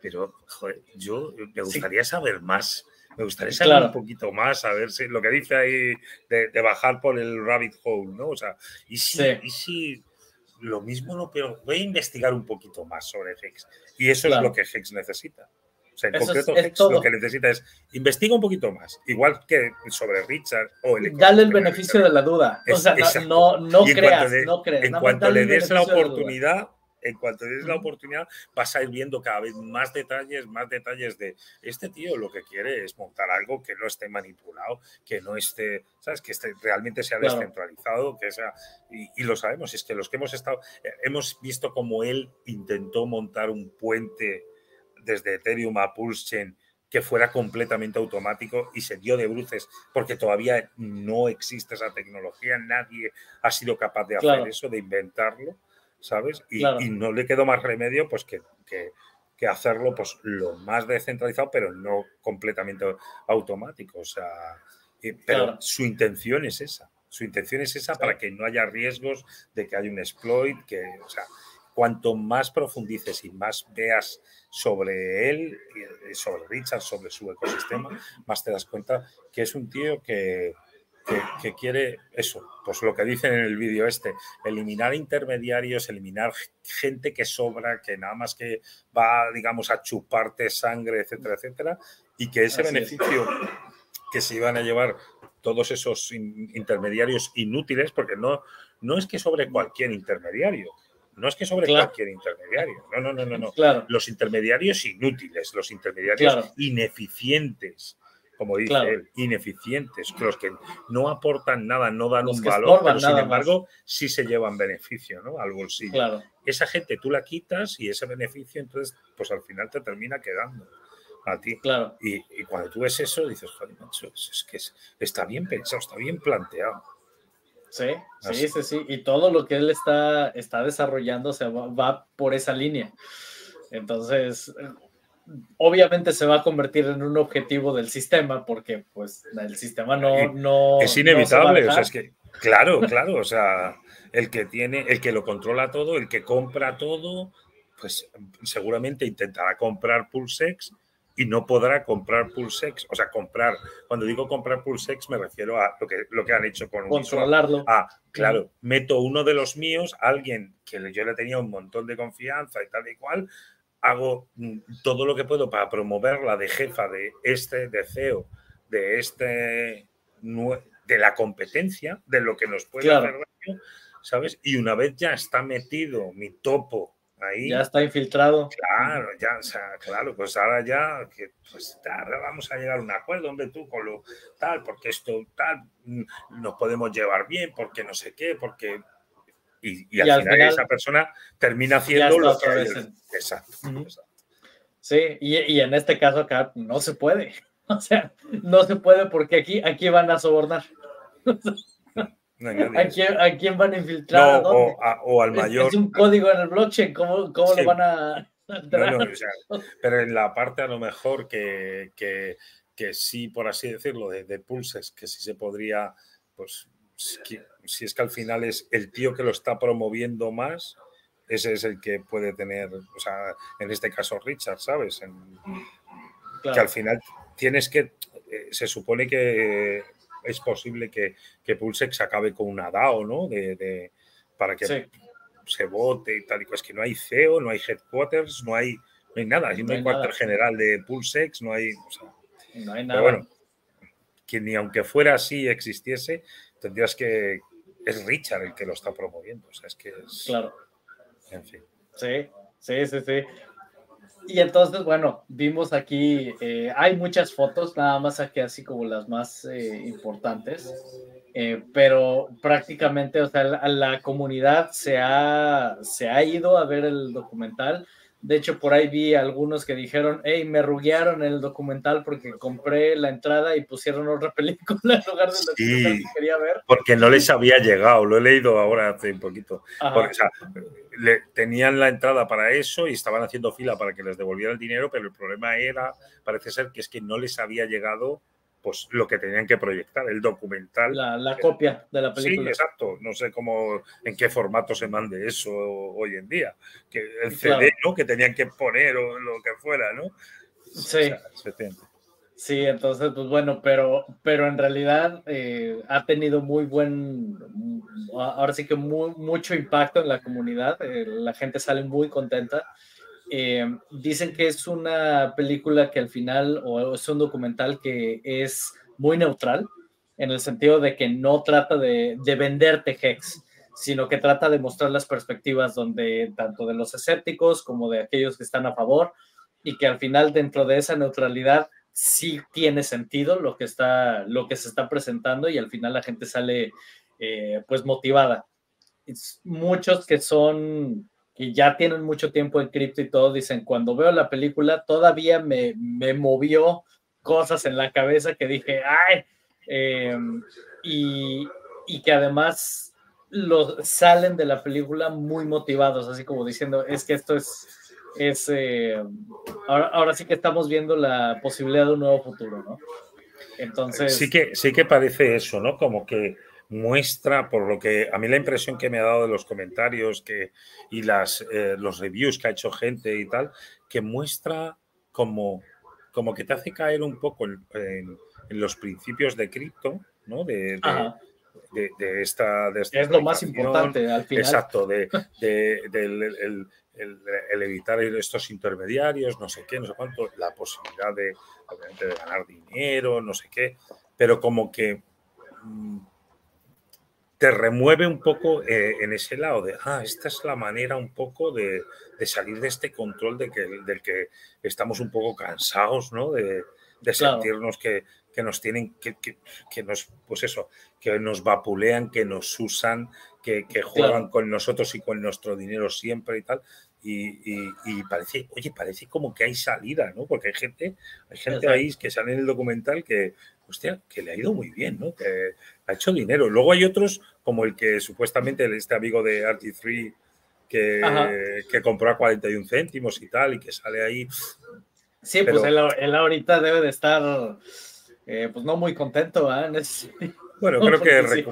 pero, joder, yo me gustaría saber más me gustaría saber un poquito más, a ver si lo que dice ahí de, bajar por el rabbit hole, ¿no? O sea, y si, y si lo mismo no, pero voy a investigar un poquito más sobre Hex. Y eso es lo que Hex necesita. Sea, en concreto, Hex lo que necesita es investiga un poquito más, igual que sobre Richard o el. Dale el beneficio de la duda. o sea, no, no, creas, no creas. En cuanto le des la oportunidad, en cuanto des la oportunidad, vas a ir viendo cada vez más detalles, más detalles de este tío lo que quiere es montar algo que no esté manipulado, que no esté, ¿sabes? Que esté, realmente sea descentralizado, que sea, y, lo sabemos, es que los que hemos estado, eh, hemos visto como él intentó montar un puente desde Ethereum a Pulse que fuera completamente automático y se dio de bruces porque todavía no existe esa tecnología, nadie ha sido capaz de hacer eso, de inventarlo. ¿sabes? Y, no le quedó más remedio pues que, que, hacerlo pues lo más descentralizado, pero no completamente automático. O sea, pero su intención es esa. Su intención es esa para que no haya riesgos de que haya un exploit, que, o sea, cuanto más profundices y más veas sobre él, sobre Richard, sobre su ecosistema, más te das cuenta que es un tío que, que, quiere eso, pues lo que dicen en el vídeo este, eliminar intermediarios, eliminar gente que sobra, que nada más que va, digamos, a chuparte sangre, etcétera, etcétera, y que ese beneficio que se iban a llevar todos esos intermediarios inútiles, porque no, no es que sobre cualquier intermediario, no es que sobre cualquier intermediario, no, no, no, no, no. Los intermediarios inútiles, los intermediarios ineficientes, como dice él, ineficientes, los que no aportan nada, no dan un valor, pero sin embargo sí se llevan beneficio ¿no? al bolsillo. Esa gente tú la quitas y ese beneficio entonces pues al final te termina quedando a ti. Claro. Y, cuando tú ves eso dices, joder, es, que está bien pensado, está bien planteado. Sí, sí, sí, sí. Y todo lo que él está, está desarrollando se va por esa línea. Entonces, obviamente se va a convertir en un objetivo del sistema porque pues el sistema no... no es inevitable, o sea, es que, claro, claro, o sea, el que tiene, el que lo controla todo, el que compra todo, pues seguramente intentará comprar Pulsex y no podrá comprar Pulsex, o sea, comprar, cuando digo comprar Pulsex me refiero a lo que, lo que han hecho con Controlarlo. Ah, claro, meto uno de los míos, alguien que yo le tenía un montón de confianza y tal y cual, hago mm, todo lo que puedo para promoverla de jefa de este, de CEO, de este, de la competencia, de lo que nos puede hacer daño, ¿sabes? Y una vez ya está metido mi topo ahí. Ya está infiltrado. Claro, ya, o sea, claro, pues ahora ya, que, pues ahora vamos a llegar a un acuerdo, hombre, tú con lo tal, porque esto tal, mm, nos podemos llevar bien, porque no sé qué, porque y, al, final, esa persona termina haciendo lo que exacto, Sí, y, en este caso acá no se puede. *laughs* O sea, no se puede porque aquí, aquí van a sobornar. *laughs* ¿A, quién, van a infiltrar? o, al mayor. Es, un código en el blockchain, ¿cómo, cómo lo van a.? pero en la parte a lo mejor que, que, que sí, por así decirlo, de, de, pulses, que sí se podría pues si es que al final es el tío que lo está promoviendo más, ese es el que puede tener, o sea, en este caso Richard, ¿sabes? Que al final tienes que, eh, se supone que es posible que, que Pulsex acabe con una DAO, ¿no? De, para que se vote y tal y Es que no hay CEO, no hay headquarters, no hay, no hay nada, no, hay, cuartel general de Pulsex, no hay... no hay nada. Pero bueno, que ni aunque fuera así existiese, tendrías que, es Richard el que lo está promoviendo. O sea, es que es. Claro. En fin. Sí, sí, sí, sí. Y entonces, bueno, vimos aquí, eh, hay muchas fotos, nada más aquí así como las más eh, importantes, eh, pero prácticamente, o sea, la, la, comunidad se ha, se ha ido a ver el documental, de hecho, por ahí vi algunos que dijeron, hey, me ruguearon el documental porque compré la entrada y pusieron otra *laughs* película en lugar del documental que quería ver. Porque no les había llegado, lo he leído ahora hace un poquito. Porque, o sea, le, tenían la entrada para eso y estaban haciendo fila para que les devolviera el dinero, pero el problema era, parece ser que es que no les había llegado pues lo que tenían que proyectar, el documental. La, copia de la película. Sí, exacto. No sé cómo, en qué formato se mande eso hoy en día. Que el CD, ¿no? Que tenían que poner o lo que fuera, ¿no? Sí. sí, entonces, pues bueno, pero, pero en realidad eh, ha tenido muy buen, ahora sí que mucho impacto en la comunidad. Eh, la gente sale muy contenta. Eh, dicen que es una película que al final, o es un documental que es muy neutral, en el sentido de que no trata de, de venderte Hex, sino que trata de mostrar las perspectivas donde tanto de los escépticos como de aquellos que están a favor, y que al final dentro de esa neutralidad sí tiene sentido lo que, está, lo que se está presentando y al final la gente sale eh, pues motivada. Muchos que son y ya tienen mucho tiempo en cripto y todo, dicen, cuando veo la película todavía me, me movió cosas en la cabeza que dije, ay, em, y, y, que además los, salen de la película muy motivados, así como diciendo, es que esto es, es eh, ahora, ahora sí que estamos viendo la posibilidad de un nuevo futuro, ¿no? Entonces... Sí que, sí que parece eso, ¿no? Como que muestra, por lo que a mí la impresión que me ha dado de los comentarios que, y las, eh, los reviews que ha hecho gente y tal, que muestra como, como que te hace caer un poco en, los principios de cripto, ¿no? De, de, esta, Es lo más importante al final. Exacto, de, del el, evitar estos intermediarios, no sé qué, no sé cuánto, la posibilidad de, obviamente, de ganar dinero, no sé qué, pero como que mm, te remueve un poco eh, en ese lado de, ah, esta es la manera un poco de, salir de este control de que, del que estamos un poco cansados, ¿no? De, sentirnos que, que nos tienen, que, que, nos, pues eso, que nos vapulean, que nos usan, que, juegan con nosotros y con nuestro dinero siempre y tal. Y, parece, oye, parece como que hay salida, ¿no? Porque hay gente, hay gente ahí que sale en el documental que, hostia, que le ha ido muy bien, ¿no? Que ha hecho dinero. Luego hay otros, como el que supuestamente este amigo de RT3 que, que compró a 41 céntimos y tal, y que sale ahí. Sí, pues él, ahorita debe de estar, eh, pues no muy contento, ¿eh? Bueno, creo *laughs* que,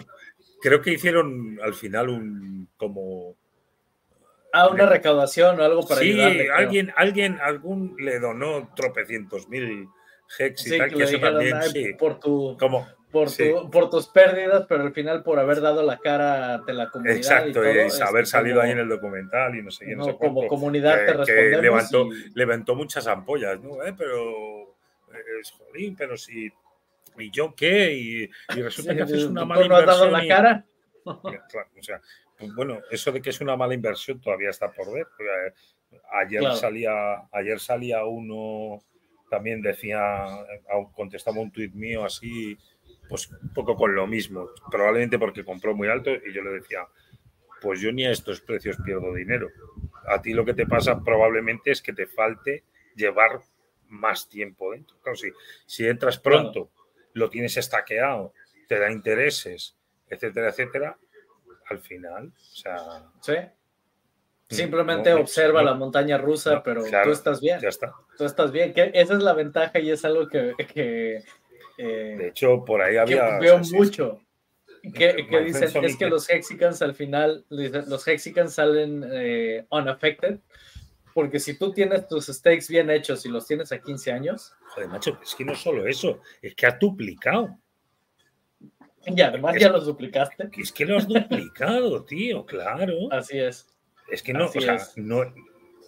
creo que hicieron al final un como Ah, una recaudación o algo para sí, alguien, alguien, algún le donó tropecientos mil hex y tal, que, eso también, sí. Por tu, como, por, tu, por tus pérdidas, pero al final por haber dado la cara ante la comunidad. Exacto, y, haber salido ahí en el documental y no sé qué. No, como comunidad te respondemos. levantó, levantó muchas ampollas, ¿no? Eh, pero, es jodín, pero si. ¿Y yo qué? Y, resulta que haces una mala inversión. ¿No has dado la cara? *laughs* Claro, o sea, pues bueno, eso de que es una mala inversión todavía está por ver. Eh, ayer, salía, ayer salía uno, también decía, contestaba un tuit mío así, pues un poco con lo mismo, probablemente porque compró muy alto y yo le decía, pues yo ni a estos precios pierdo dinero. A ti lo que te pasa probablemente es que te falte llevar más tiempo dentro. si, si entras pronto, lo tienes estaqueado, te da intereses, etcétera, etcétera, al final. O sea. Sí. Mm, Simplemente observa la montaña rusa, pero tú estás bien. Ya está. Tú estás bien. Que esa es la ventaja y es algo que. que eh, de hecho, por ahí había. veo mucho. Que, dicen es que los Hexicans al final, los Hexicans salen eh, unaffected, porque si tú tienes tus stakes bien hechos y los tienes a 15 años. Joder, macho, es que no solo eso, es que ha duplicado. Y además ya los duplicaste. Es que lo has duplicado, *laughs* tío, claro. Así es. Es que no, o sea, no.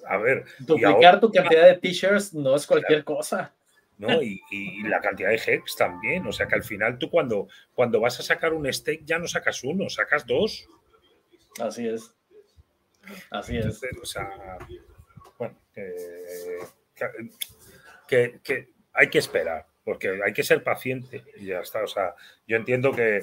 A ver. Duplicar tu cantidad de t-shirts no es cualquier cosa. ¿no? Y, la cantidad de hex también. O sea que al final tú cuando, cuando vas a sacar un steak ya no sacas uno, sacas dos. Así es. Así es. o sea, bueno, que, que hay que esperar porque hay que ser paciente y ya está. O sea, yo entiendo que,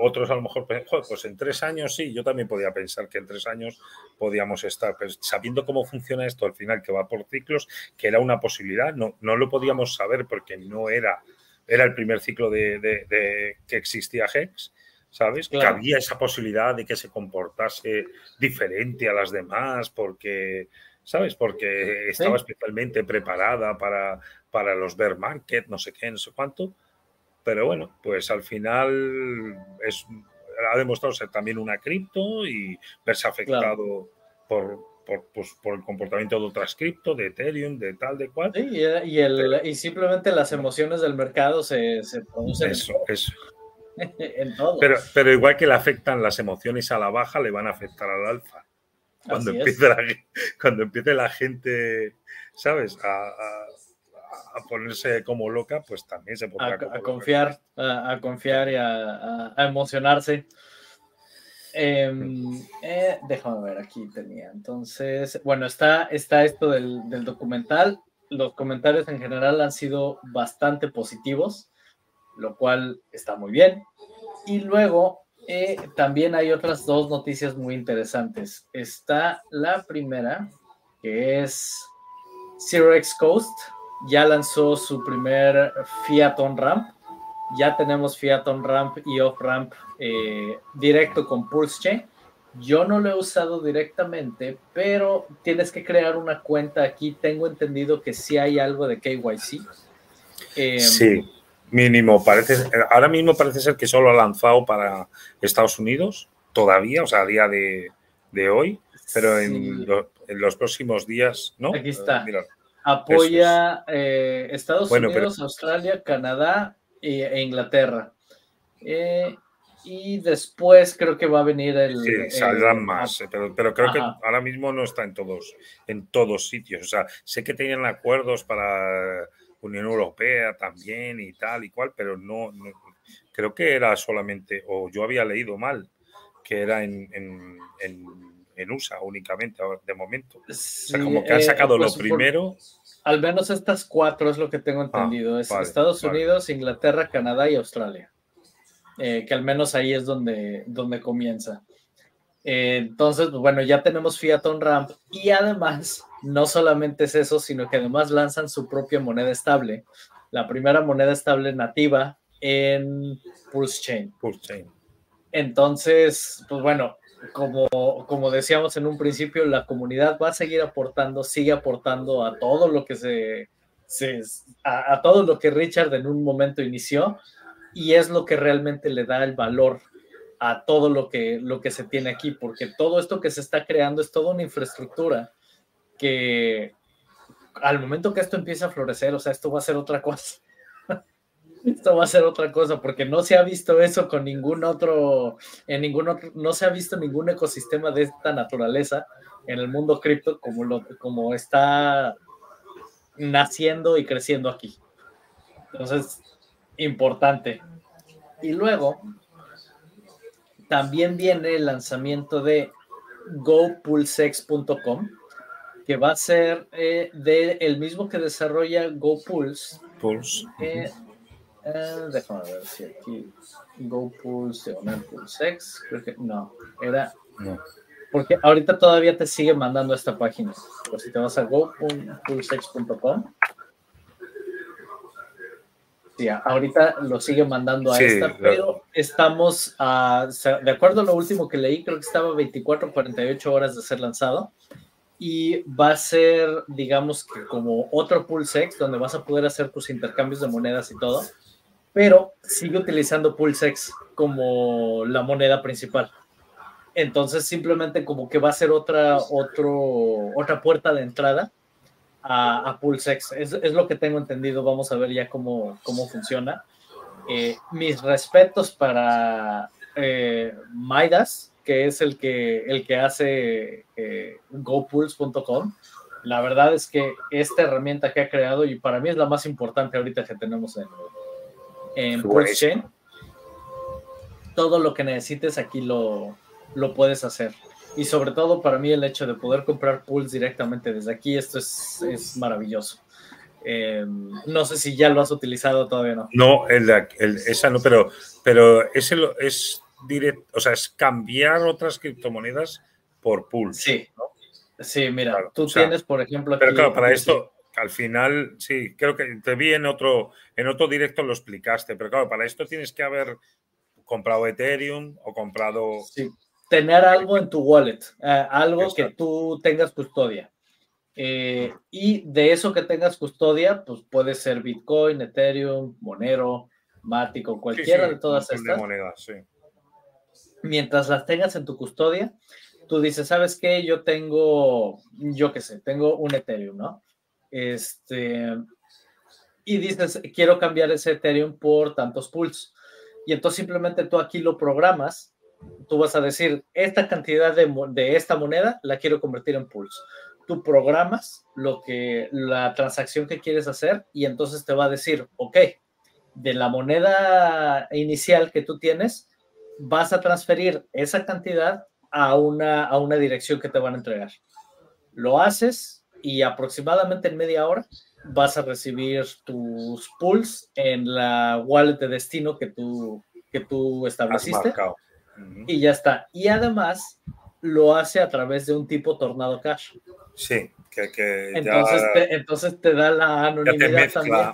otros a lo mejor, pues en tres años sí, yo también podía pensar que en tres años podíamos estar, pero sabiendo cómo funciona esto al final, que va por ciclos, que era una posibilidad, no, no lo podíamos saber porque no era, era el primer ciclo de, que existía Hex. ¿Sabes? Que había esa posibilidad de que se comportase diferente a las demás, porque, ¿sabes? Porque estaba especialmente preparada para, para los bear market, no sé qué, no sé cuánto. Pero bueno, pues al final es, ha demostrado ser también una cripto y verse afectado por, por, pues, por, el comportamiento de otras cripto, de Ethereum, de tal, de cual. Sí, y, el, y simplemente las emociones del mercado se, se producen. Eso, en eso. *laughs* en todo. Pero, pero igual que le afectan las emociones a la baja, le van a afectar al alfa. Cuando, empiece la, *laughs* cuando empiece la gente, ¿sabes? a, a ponerse como loca, pues también se podrá a, confiar, a, confiar y a, emocionarse. Em, eh, déjame ver, aquí tenía. Entonces, bueno, está, está esto del, documental. Los comentarios en general han sido bastante positivos, lo cual está muy bien. Y luego eh, también hay otras dos noticias muy interesantes. Está la primera, que es Zero X Coast, ya lanzó su primer Fiat on Ramp. Ya tenemos Fiat on Ramp y Off Ramp eh, directo con Pulse Yo no lo he usado directamente, pero tienes que crear una cuenta aquí. Tengo entendido que sí hay algo de KYC. Em, sí, mínimo. Parece, ahora mismo parece ser que solo ha lanzado para Estados Unidos, todavía, o sea, a día de, hoy, pero en, los próximos días, ¿no? Aquí está. Apoya eh, Estados Unidos, Australia, Canadá e, Inglaterra. Eh, y después creo que va a venir el. Sí, saldrán más, eh, pero, creo que ahora mismo no está en todos, en todos sitios. O sea, sé que tenían acuerdos para Unión Europea también y tal y cual, pero no, creo que era solamente, o yo había leído mal, que era en en USA únicamente de momento. o sea, como que han eh, sacado lo pues, primero Al menos estas cuatro es lo que tengo ah, entendido. es Estados Unidos, Inglaterra, Canadá y Australia. Eh, que al menos ahí es donde, donde comienza. Eh, entonces, pues, bueno, ya tenemos Fiat on Ramp y además, no solamente es eso, sino que además lanzan su propia moneda estable, la primera moneda estable nativa en Pulse Chain. Pulse Chain. Entonces, pues bueno, como, como decíamos en un principio, la comunidad va a seguir aportando, sigue aportando a todo lo que se, a, todo lo que Richard en un momento inició y es lo que realmente le da el valor a todo lo que, lo que se tiene aquí, porque todo esto que se está creando es toda una infraestructura que al momento que esto empiece a florecer, o sea, esto va a ser otra *laughs* cosa. Esto va a ser otra cosa, porque no se ha visto eso con ningún otro, en ningún otro, no se ha visto ningún ecosistema de esta naturaleza en el mundo cripto como, lo, como está naciendo y creciendo aquí. Entonces, importante. Y luego, también viene el lanzamiento de gopulsex.com, que va a ser eh, de el mismo que desarrolla GoPulse. Pulse. Eh, eh, déjame ver si aquí GoPulse o Pulsex, creo que no, era. No. Porque ahorita todavía te sigue mandando esta página. Pues si te vas a gopulsex.com, ahorita lo sigue mandando a esta, pero estamos, a, de acuerdo a lo último que leí, creo que estaba 24 48 horas de ser lanzado y va a ser, digamos que como otro PulseX, donde vas a poder hacer tus intercambios de monedas y todo, pero sigue utilizando PulseX como la moneda principal. Entonces simplemente como que va a ser otra, otro, otra puerta de entrada a, a PulseX. Es, es, lo que tengo entendido. Vamos a ver ya cómo, cómo funciona. Eh, mis respetos para eh, Maidas, que es el que, el que hace eh, GoPulse.com. La verdad es que esta herramienta que ha creado, y para mí es la más importante ahorita que tenemos en, en Pulse todo lo que necesites aquí lo, lo puedes hacer y sobre todo para mí el hecho de poder comprar pools directamente desde aquí, esto es, es maravilloso. Eh, no sé si ya lo has utilizado todavía no. No, el, el, esa no, pero, pero ese es directo, o sea, es cambiar otras criptomonedas por pools. Sí, sí, mira, tú tienes, por ejemplo, pero claro, para esto, al final, sí, creo que te vi en otro, en otro directo lo explicaste, pero claro, para esto tienes que haber comprado Ethereum o comprado sí tener algo en tu wallet, eh, algo que tú tengas custodia. Eh, y de eso que tengas custodia, pues puede ser Bitcoin, Ethereum, Monero, Matic o cualquiera de todas estas. Mientras las tengas en tu custodia, tú dices, ¿sabes qué? Yo tengo, yo qué sé, tengo un Ethereum, ¿no? Este, y dices, quiero cambiar ese Ethereum por tantos pools. Y entonces simplemente tú aquí lo programas tú vas a decir, esta cantidad de, esta moneda la quiero convertir en pools. Tú programas lo que, la transacción que quieres hacer y entonces te va a decir, ok, de la moneda inicial que tú tienes, vas a transferir esa cantidad a una, a una dirección que te van a entregar. Lo haces y aproximadamente en media hora vas a recibir tus pools en la wallet de destino que tú, que tú estableciste y ya está. Y además lo hace a través de un tipo Tornado Cash. Sí, que, entonces, te, entonces te da la anonimidad también.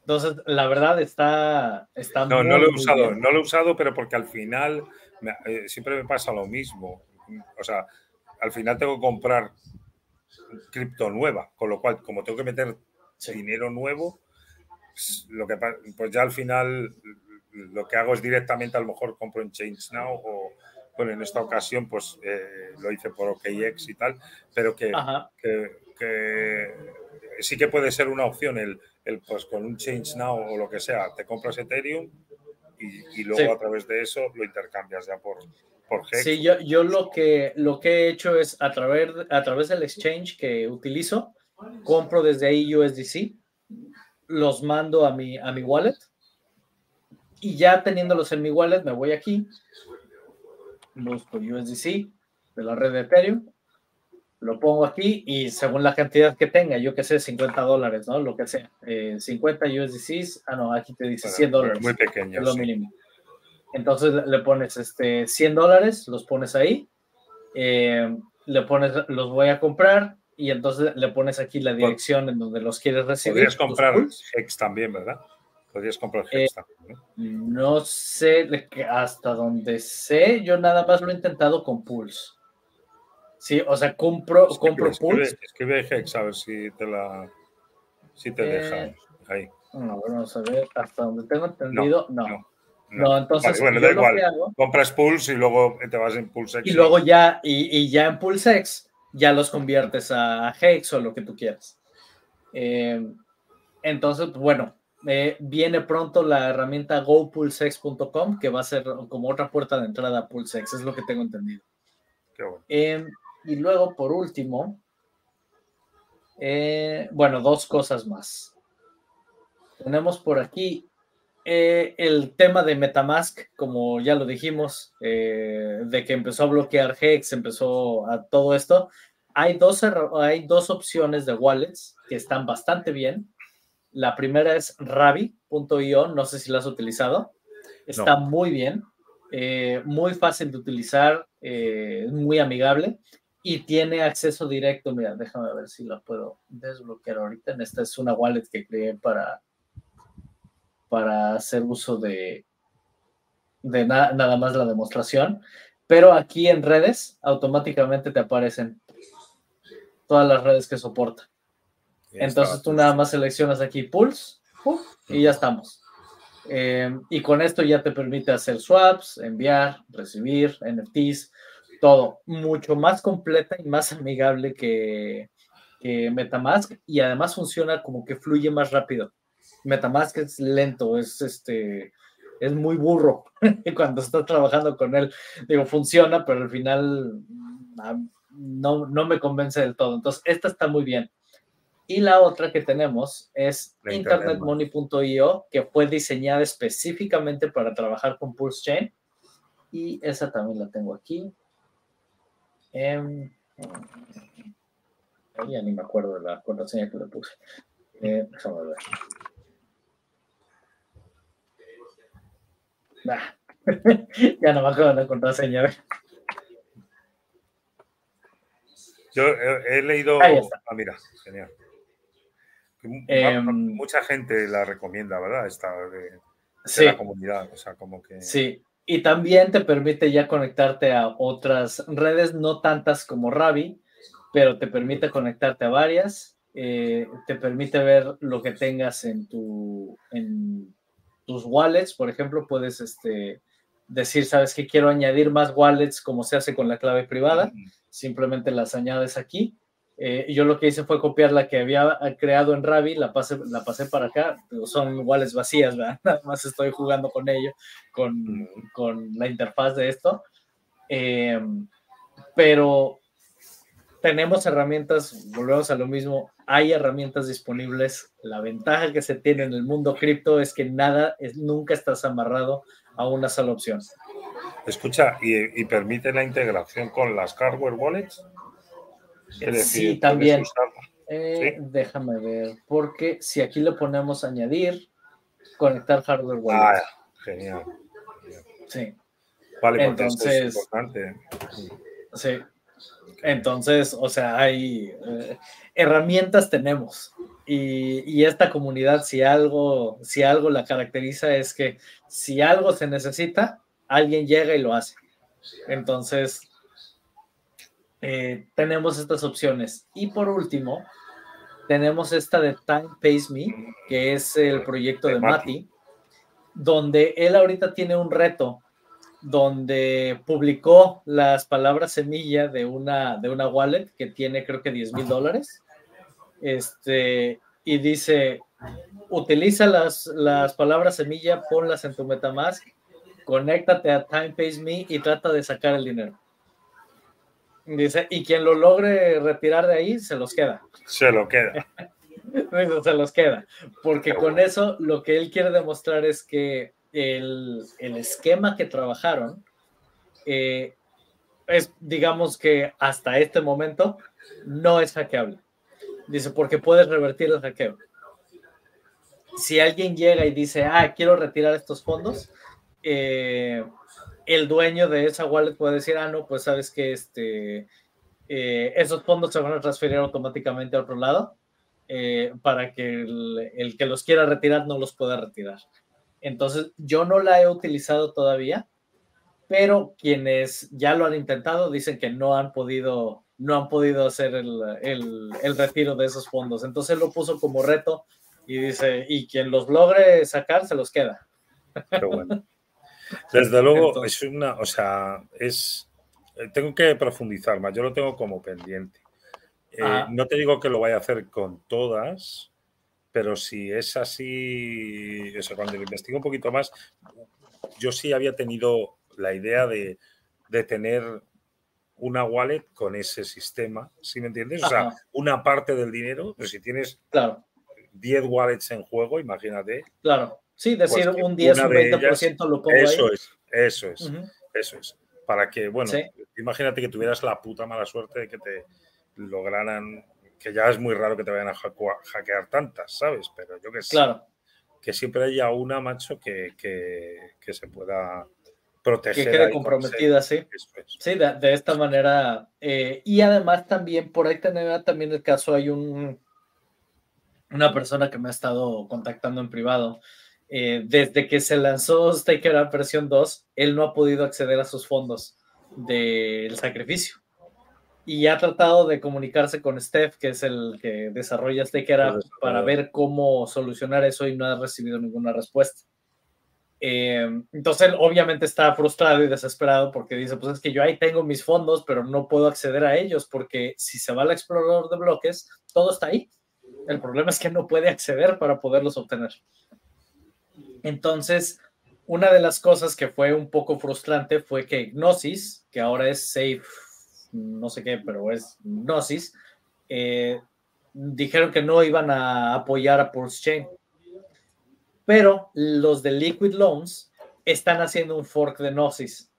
Entonces, la verdad está, está no, no lo he usado, no lo he usado, pero porque al final eh, siempre me pasa lo mismo. O sea, al final tengo que comprar cripto nueva, con lo cual, como tengo que meter dinero nuevo, pues, lo que pues ya al final lo que hago es directamente a lo mejor compro en Change Now o bueno, en esta ocasión pues eh, lo hice por OKX y tal, pero que, que, sí que puede ser una opción el, el, pues con un Change Now o lo que sea, te compras Ethereum y, y luego a través de eso lo intercambias ya por, por Hex. Sí, yo, yo lo, que, lo que he hecho es a través, a través del exchange que utilizo, compro desde ahí USDC, los mando a mi, a mi wallet y ya teniéndolos en mi wallet, me voy aquí, busco USDC de la red de Ethereum, lo pongo aquí y según la cantidad que tenga, yo que sé, 50 dólares, ¿no? Lo que sea, 50 eh, USDCs, ah, no, aquí te dice 100 dólares. Muy pequeño. Es lo mínimo. Entonces le pones este 100 dólares, los pones ahí, eh, le pones, los voy a comprar y entonces le pones aquí la dirección en donde los quieres recibir. Podrías comprar Hex también, ¿verdad? Podrías comprar Hex eh, también. ¿no? sé hasta donde sé, yo nada más lo he intentado con Pulse. Sí, o sea, compro, compro Pulse. Escribe Hex a ver si te la si te deja eh, ahí. No, vamos a ver, hasta donde tengo entendido, no. no. Entonces. bueno, da igual. Compras Pulse y luego te vas en Pulse X. Y luego ya, y, y ya en Pulse X, ya los conviertes a Hex o lo que tú quieras. Eh, entonces, bueno, eh, viene pronto la herramienta gopulsex.com que va a ser como otra puerta de entrada a Pulsex, es lo que tengo entendido. Qué bueno. Em, y luego, por último, eh, bueno, dos cosas más. Tenemos por aquí eh, el tema de Metamask, como ya lo dijimos, eh, de que empezó a bloquear Hex, empezó a todo esto. Hay dos, hay dos opciones de wallets que están bastante bien. La primera es Ravi.io, no sé si la has utilizado. Está muy bien, muy fácil de utilizar, muy amigable y tiene acceso directo. Mira, déjame ver si la puedo desbloquear ahorita. Esta es una wallet que creé para, para hacer uso de, de nada más la demostración. Pero aquí en redes automáticamente te aparecen todas las redes que soporta. Entonces tú nada más seleccionas aquí Pulse y ya estamos. Eh, y con esto ya te permite hacer swaps, enviar, recibir NFTs, todo mucho más completa y más amigable que, Metamask y además funciona como que fluye más rápido. Metamask es lento, es este es muy burro *laughs* cuando estás trabajando con él. Digo, funciona, pero al final ah, no, no me convence del todo. Entonces, esta está muy bien. Y la otra que tenemos es internetmoney.io, que fue diseñada específicamente para trabajar con Pulse Chain. Y esa también la tengo aquí. Eh, ya ni me acuerdo de la contraseña que le puse. Eh, déjame ver. *laughs* ya no me acuerdo de la contraseña. Yo he, leído. Ah, mira, genial. Em, mucha gente la recomienda, ¿verdad? Esta de, la comunidad. O sea, como que. Sí, y también te permite ya conectarte a otras redes, no tantas como Ravi, pero te permite conectarte a varias. Eh, te permite ver lo que tengas en, tu, en tus wallets. Por ejemplo, puedes este, decir, sabes que quiero añadir más wallets como se hace con la clave privada. Simplemente las añades aquí eh, yo lo que hice fue copiar la que había creado en Ravi, la pasé, la pasé para acá, son iguales vacías, ¿verdad? *laughs* Nada más estoy jugando con ello, con, con la interfaz de esto. Eh, pero tenemos herramientas, volvemos a lo mismo, hay herramientas disponibles. La ventaja que se tiene en el mundo cripto es que nada, es, nunca estás amarrado a una sola opción. Escucha, ¿y, y permite la integración con las hardware wallets? sí, también. Eh, déjame ver, porque si aquí le ponemos añadir, conectar hardware wallet. Ah, genial. Sí. Vale, entonces, es importante. Sí. Entonces, o sea, hay eh, herramientas tenemos. Y, y, esta comunidad, si algo, si algo la caracteriza, es que si algo se necesita, alguien llega y lo hace. Entonces, eh, tenemos estas opciones. Y por último, tenemos esta de Time Pays Me, que es el proyecto de, Mati, donde él ahorita tiene un reto donde publicó las palabras semilla de una, de una wallet que tiene creo que 10 mil dólares. Este, y dice, utiliza las, las palabras semilla, ponlas en tu Metamask, conéctate a Time Pays Me y trata de sacar el dinero. Dice, y quien lo logre retirar de ahí, se los queda. Se lo queda. *laughs* se los queda. Porque con eso lo que él quiere demostrar es que el, esquema que trabajaron, eh, es, digamos que hasta este momento no es hackeable. Dice, porque puedes revertir el hackeo. Si alguien llega y dice, ah, quiero retirar estos fondos, eh, el dueño de esa wallet puede decir, ah, no, pues sabes que este, eh, esos fondos se van a transferir automáticamente a otro lado para que el, que los quiera retirar no los pueda retirar. Entonces, yo no la he utilizado todavía, pero quienes ya lo han intentado dicen que no han podido, no han podido hacer el, el, retiro de esos fondos. Entonces lo puso como reto y dice, y quien los logre sacar se los queda. Pero bueno. Desde luego, es una, o sea, es, eh, tengo que profundizar más, yo lo tengo como pendiente. Eh, no te digo que lo vaya a hacer con todas, pero si es así, eso, cuando lo investigo un poquito más, yo sí había tenido la idea de, tener una wallet con ese sistema, ¿sí me entiendes? O sea, una parte del dinero, pues si tienes claro. 10 wallets en juego, imagínate. Claro, sí, decir pues un 10, un 20% lo pongo Eso es, eso es, eso es. Para que, bueno, imagínate que tuvieras la puta mala suerte de que te lograran, que ya es muy raro que te vayan a hackear tantas, ¿sabes? Pero yo que sé. Claro. Que siempre haya una, macho, que, que se pueda proteger. Que quede comprometida, sí. Sí, de, esta manera. Eh, y además también, por ahí tener también el caso, hay un, una persona que me ha estado contactando en privado. Eh, desde que se lanzó Staker Up versión 2, él no ha podido acceder a sus fondos del sacrificio. Y ha tratado de comunicarse con Steph, que es el que desarrolla Staker Up, para ver cómo solucionar eso y no ha recibido ninguna respuesta. Eh, entonces él obviamente está frustrado y desesperado porque dice, pues es que yo ahí tengo mis fondos, pero no puedo acceder a ellos porque si se va al explorador de bloques, todo está ahí. El problema es que no puede acceder para poderlos obtener. Entonces, una de las cosas que fue un poco frustrante fue que Gnosis, que ahora es Safe, no sé qué, pero es Gnosis, eh, dijeron que no iban a apoyar a Pulse Chain pero los de Liquid Loans están haciendo un fork de Gnosis.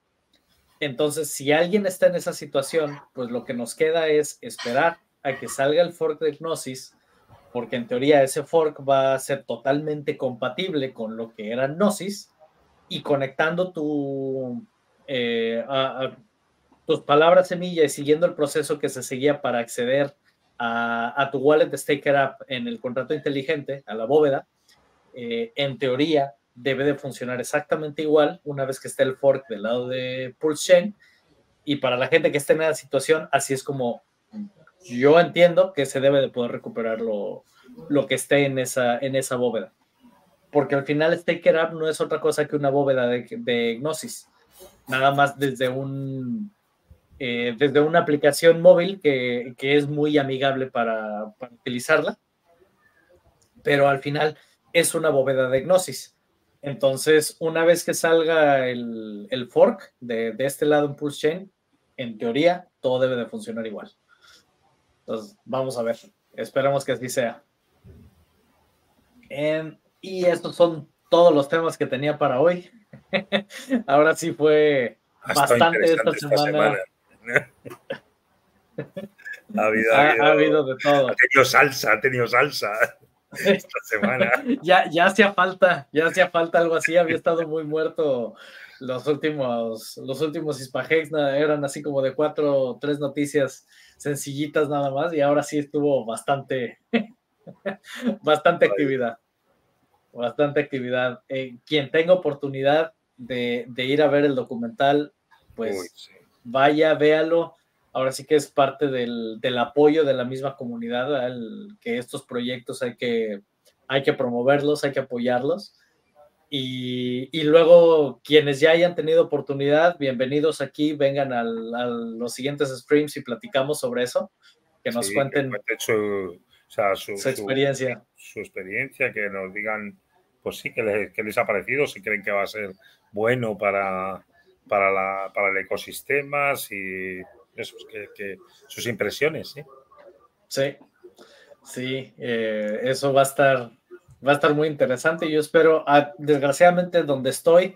Entonces, si alguien está en esa situación, pues lo que nos queda es esperar a que salga el fork de Gnosis, porque en teoría ese fork va a ser totalmente compatible con lo que era Gnosis y conectando tu, eh, tus palabras semilla y siguiendo el proceso que se seguía para acceder a, a tu wallet de Staker App en el contrato inteligente, a la bóveda, eh, en teoría debe de funcionar exactamente igual una vez que esté el fork del lado de Pulse Chain. Y para la gente que esté en esa situación, así es como yo entiendo que se debe de poder recuperar lo, que esté en esa, en esa bóveda. Porque al final Staker App no es otra cosa que una bóveda de, Gnosis. Nada más desde un eh, desde una aplicación móvil que, es muy amigable para, para, utilizarla. Pero al final es una bóveda de Gnosis. Entonces, una vez que salga el, fork de, este lado en Pulse Chain, en teoría, todo debe de funcionar igual. Entonces, vamos a ver. Esperamos que así sea. y estos son todos los temas que tenía para hoy. *laughs* Ahora sí fue bastante esta semana. Ha, habido, de todo. Ha tenido salsa, ha tenido salsa *laughs* esta semana. ya, ya hacía falta, ya hacía falta algo así. Había estado muy muerto los últimos, los últimos Hispagex eran así como de cuatro o tres noticias sencillitas nada más y ahora sí estuvo bastante, *laughs* bastante actividad. Bastante actividad. Eh, quien tenga oportunidad de, ir a ver el documental, pues vaya, véalo ahora sí que es parte del, apoyo de la misma comunidad, que estos proyectos hay que, hay que promoverlos, hay que apoyarlos. Y, luego, quienes ya hayan tenido oportunidad, bienvenidos aquí, vengan a los siguientes streams y platicamos sobre eso, que nos cuenten su, experiencia. Su, experiencia, que nos digan, pues sí, que les, les ha parecido, si creen que va a ser bueno para, para, la, para el ecosistema, si eso, que, sus impresiones. ¿sí? Sí, sí, eh, eso va a estar va a estar muy interesante. Yo espero, ah, desgraciadamente, donde estoy,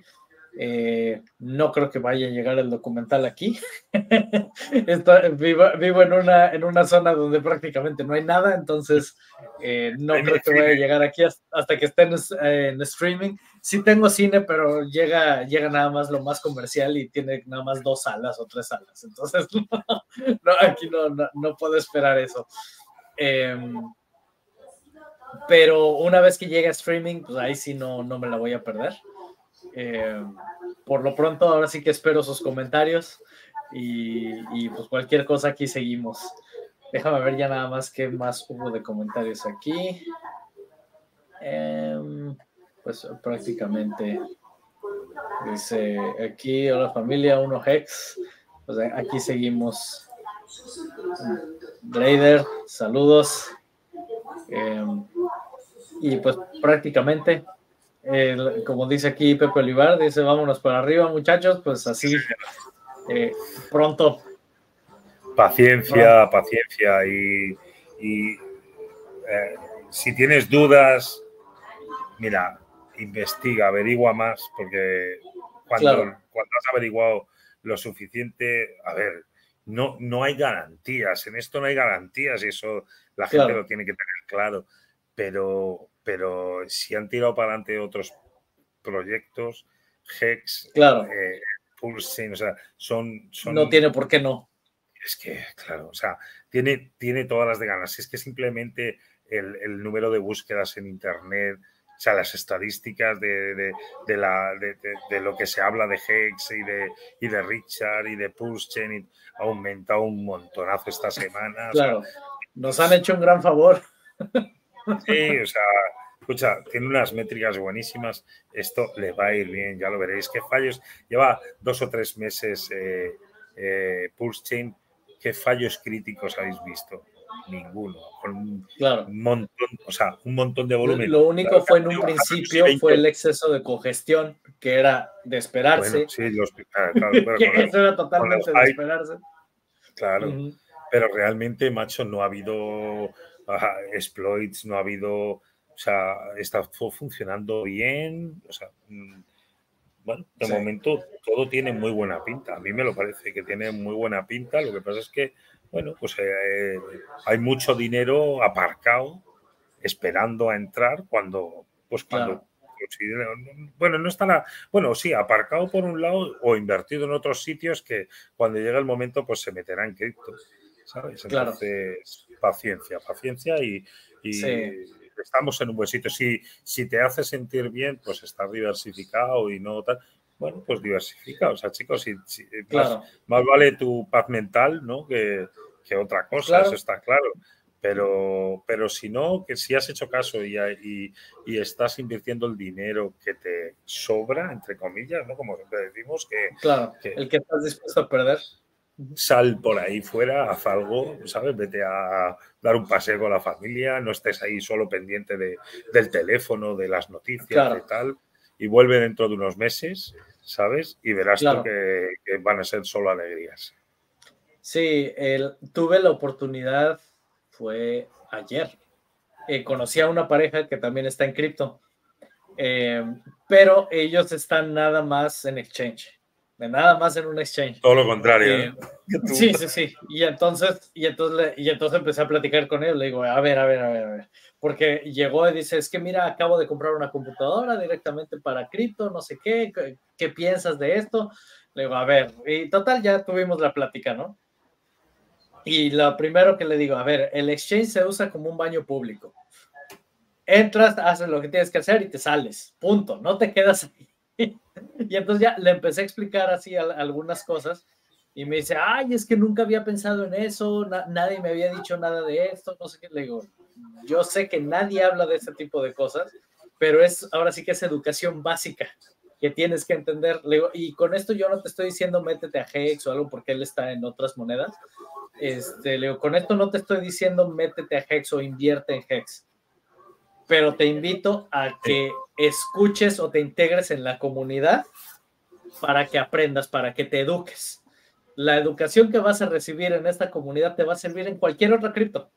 Eh, no creo que vaya a llegar el documental aquí. *laughs* vivo, en, una, en una zona donde prácticamente no hay nada, entonces eh, no creo que vaya a llegar aquí hasta, que esté en, streaming. Sí tengo cine, pero llega, llega nada más lo más comercial y tiene nada más dos salas o tres salas. Entonces, *laughs* no, aquí no, no, puedo esperar eso. Em, pero una vez que llegue a streaming, pues ahí sí no, no me la voy a perder. Eh, por lo pronto, ahora sí que espero sus comentarios y, pues cualquier cosa aquí seguimos. Déjame ver ya nada más qué más hubo de comentarios aquí. Em, pues prácticamente dice aquí, hola familia, uno Hex. Pues aquí seguimos. Raider, saludos. Em, y pues prácticamente como dice aquí Pepe Olivar, dice vámonos para arriba muchachos, pues así eh, pronto. Paciencia, paciencia y, eh, si tienes dudas, mira, investiga, averigua más, porque cuando, cuando has averiguado lo suficiente, a ver, no, no hay garantías, en esto no hay garantías y eso la gente lo tiene que tener claro, pero pero si han tirado para adelante otros proyectos, Hex, claro. Eh, o sea, son, No tiene por qué no. Es que, claro, o sea, tiene, tiene todas las de ganas. Es que simplemente el, número de búsquedas en Internet, o sea, las estadísticas de, la, de, lo que se habla de Hex y de, y de Richard y de Pulsechain ha aumentado un montonazo esta semana. Claro, nos han hecho un gran favor. *laughs* Sí, o sea, escucha, tiene unas métricas buenísimas, esto le va a ir bien, ya lo veréis. ¿Qué fallos? Lleva dos o tres meses eh, eh, Pulse Chain, ¿qué fallos críticos habéis visto? Ninguno, con un montón, o sea, un montón de volumen. Lo único fue en un principio fue el exceso de congestión, que era de esperarse. sí, los, ah, claro, *laughs* eso era totalmente de esperarse. Claro, pero realmente, macho, no ha habido exploits, no ha habido o sea, está funcionando bien. O sea, mm, bueno, de momento todo tiene muy buena pinta. A mí me lo parece que tiene muy buena pinta. Lo que pasa es que, bueno, pues eh, hay mucho dinero aparcado esperando a entrar cuando, pues cuando bueno, no está bueno, sí, aparcado por un lado o invertido en otros sitios que cuando llegue el momento, pues se meterá en cripto, ¿sabes? Entonces, paciencia, paciencia y, estamos en un buen sitio. Si, si te hace sentir bien, pues estás diversificado y no tal. Bueno, pues diversifica. O sea, chicos, si, más, vale tu paz mental, ¿no? Que, otra cosa, eso está claro. Pero, pero si no, que si has hecho caso y, y, y, estás invirtiendo el dinero que te sobra, entre comillas, ¿no? Como siempre decimos, que, claro, el que estás dispuesto a perder sal por ahí fuera, haz algo, ¿sabes? Vete a dar un paseo con la familia, no estés ahí solo pendiente de, del teléfono, de las noticias y tal, y vuelve dentro de unos meses, ¿sabes? Y verás tú que, van a ser solo alegrías. Sí, el, tuve la oportunidad, fue ayer, eh, conocí a una pareja que también está en cripto, eh, pero ellos están nada más en exchange nada más en un exchange. Todo lo contrario. Eh, *laughs* sí, sí, sí. Y entonces, y entonces, y entonces empecé a platicar con él. Le digo, a ver, a ver, a ver, a ver. Porque llegó y dice, es que mira, acabo de comprar una computadora directamente para cripto, no sé qué, qué, piensas de esto? Le digo, a ver, y total, ya tuvimos la plática, ¿no? Y lo primero que le digo, a ver, el exchange se usa como un baño público. Entras, haces lo que tienes que hacer y te sales. Punto. No te quedas ahí *laughs* y entonces ya le empecé a explicar así algunas cosas y me dice, ay, es que nunca había pensado en eso, nadie me había dicho nada de esto, no sé qué. Le digo, yo sé que nadie habla de ese tipo de cosas, pero es ahora sí que es educación básica que tienes que entender. Le digo, y con esto yo no te estoy diciendo métete a Hex o algo porque él está en otras monedas. Este, le digo, con esto no te estoy diciendo métete a Hex o invierte en Hex pero te invito a que escuches o te integres en la comunidad para que aprendas, para que te eduques. La educación que vas a recibir en esta comunidad te va a servir en cualquier otra cripto.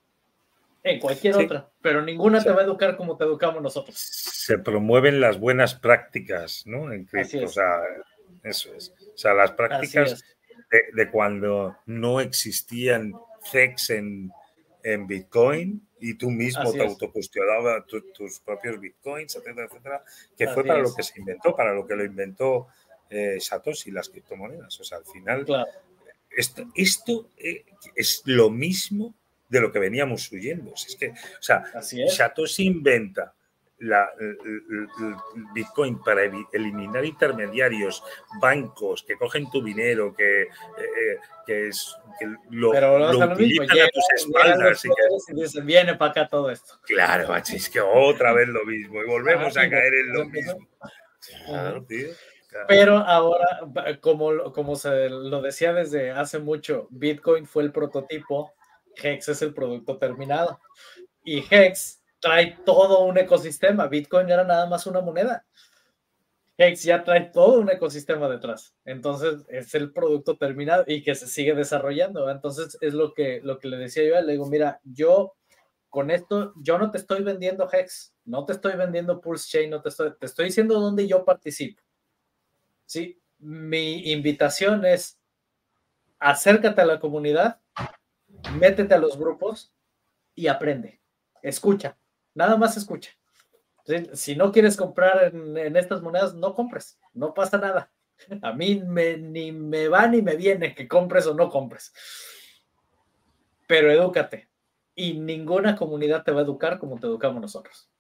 En cualquier otra, pero ninguna te va a educar como te educamos nosotros. Se promueven las buenas prácticas, ¿no? En cripto, o sea, eso es. O sea, las prácticas de, cuando no existían CEX en, en Bitcoin y tú mismo te autocustionabas tus propios Bitcoins, etcétera, etcétera, que fue para lo que se inventó, para lo que lo inventó eh, Satoshi, las criptomonedas. O sea, al final, esto, esto eh, es lo mismo de lo que veníamos huyendo. Es que, o sea, Satoshi inventa la, Bitcoin para eliminar intermediarios, bancos que cogen tu dinero, que, eh, que, es, lo, lo, utilizan a tus espaldas. Y viene para acá todo esto. Claro, macho, es que otra vez lo mismo y volvemos a caer en lo mismo. Claro, tío. Pero ahora, como, como se lo decía desde hace mucho, Bitcoin fue el prototipo, Hex es el producto terminado. Y Hex trae todo un ecosistema. Bitcoin era nada más una moneda. Hex ya trae todo un ecosistema detrás. Entonces es el producto terminado y que se sigue desarrollando. Entonces es lo que, lo que le decía yo. Le digo, mira, yo con esto, yo no te estoy vendiendo Hex, no te estoy vendiendo Pulse Chain, no te estoy, te estoy diciendo dónde yo participo. ¿sí? Mi invitación es acércate a la comunidad, métete a los grupos y aprende. Escucha, nada más escucha. Si no quieres comprar en, estas monedas, no compres, no pasa nada. A mí ni me va ni me viene que compres o no compres. Pero edúcate. Y ninguna comunidad te va a educar como te educamos nosotros.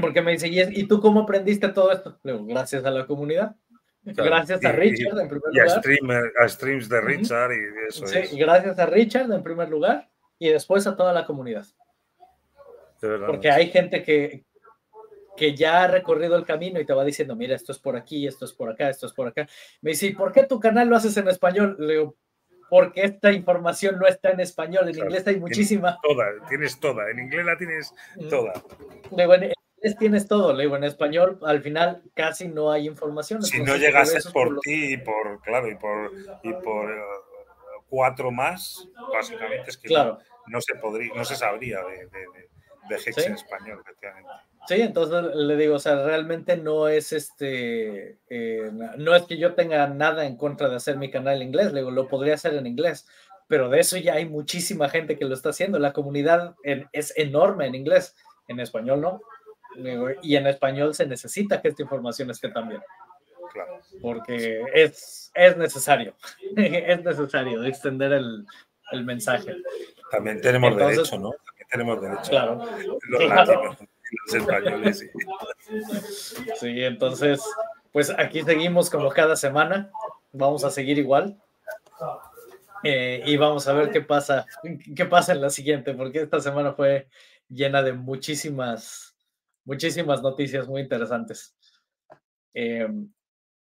Porque me dice, ¿y tú cómo aprendiste todo esto? gracias a la comunidad. Gracias a Richard, en primer lugar. Y a, streams de Richard y eso. Sí, gracias a Richard, en primer lugar, y después a toda la comunidad. Porque hay gente que, que ya ha recorrido el camino y te va diciendo, mira, esto es por aquí, esto es por acá, esto es por acá. Me dice, ¿por qué tu canal lo haces en español? Le digo, porque esta información no está en español, en inglés hay muchísima. Toda, tienes toda, en inglés la tienes toda. Le digo, tienes todo, le digo, en español al final casi no hay información. Si no llegases por, ti y por, claro, y por, y por eh, cuatro más, básicamente es que no, se podría, no se sabría de, de, Hex en español, efectivamente. Sí, entonces le digo, o sea, realmente no es este, eh, no es que yo tenga nada en contra de hacer mi canal en inglés, le digo, lo podría hacer en inglés, pero de eso ya hay muchísima gente que lo está haciendo, la comunidad es enorme en inglés, en español no y en español se necesita que esta información esté también. Claro. Porque es, es necesario, *laughs* es necesario extender el, el mensaje. También tenemos derecho, ¿no? Tenemos derecho. Claro. Los los españoles. Sí. sí, entonces, pues aquí seguimos como cada semana. Vamos a seguir igual. Eh, y vamos a ver qué pasa, qué pasa en la siguiente, porque esta semana fue llena de muchísimas muchísimas noticias muy interesantes. Em,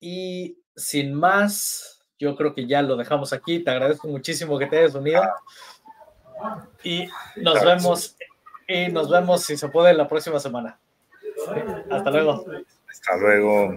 y sin más, yo creo que ya lo dejamos aquí. Te agradezco muchísimo que te hayas unido. Y nos vemos, y nos vemos si se puede la próxima semana. Hasta luego. Hasta luego.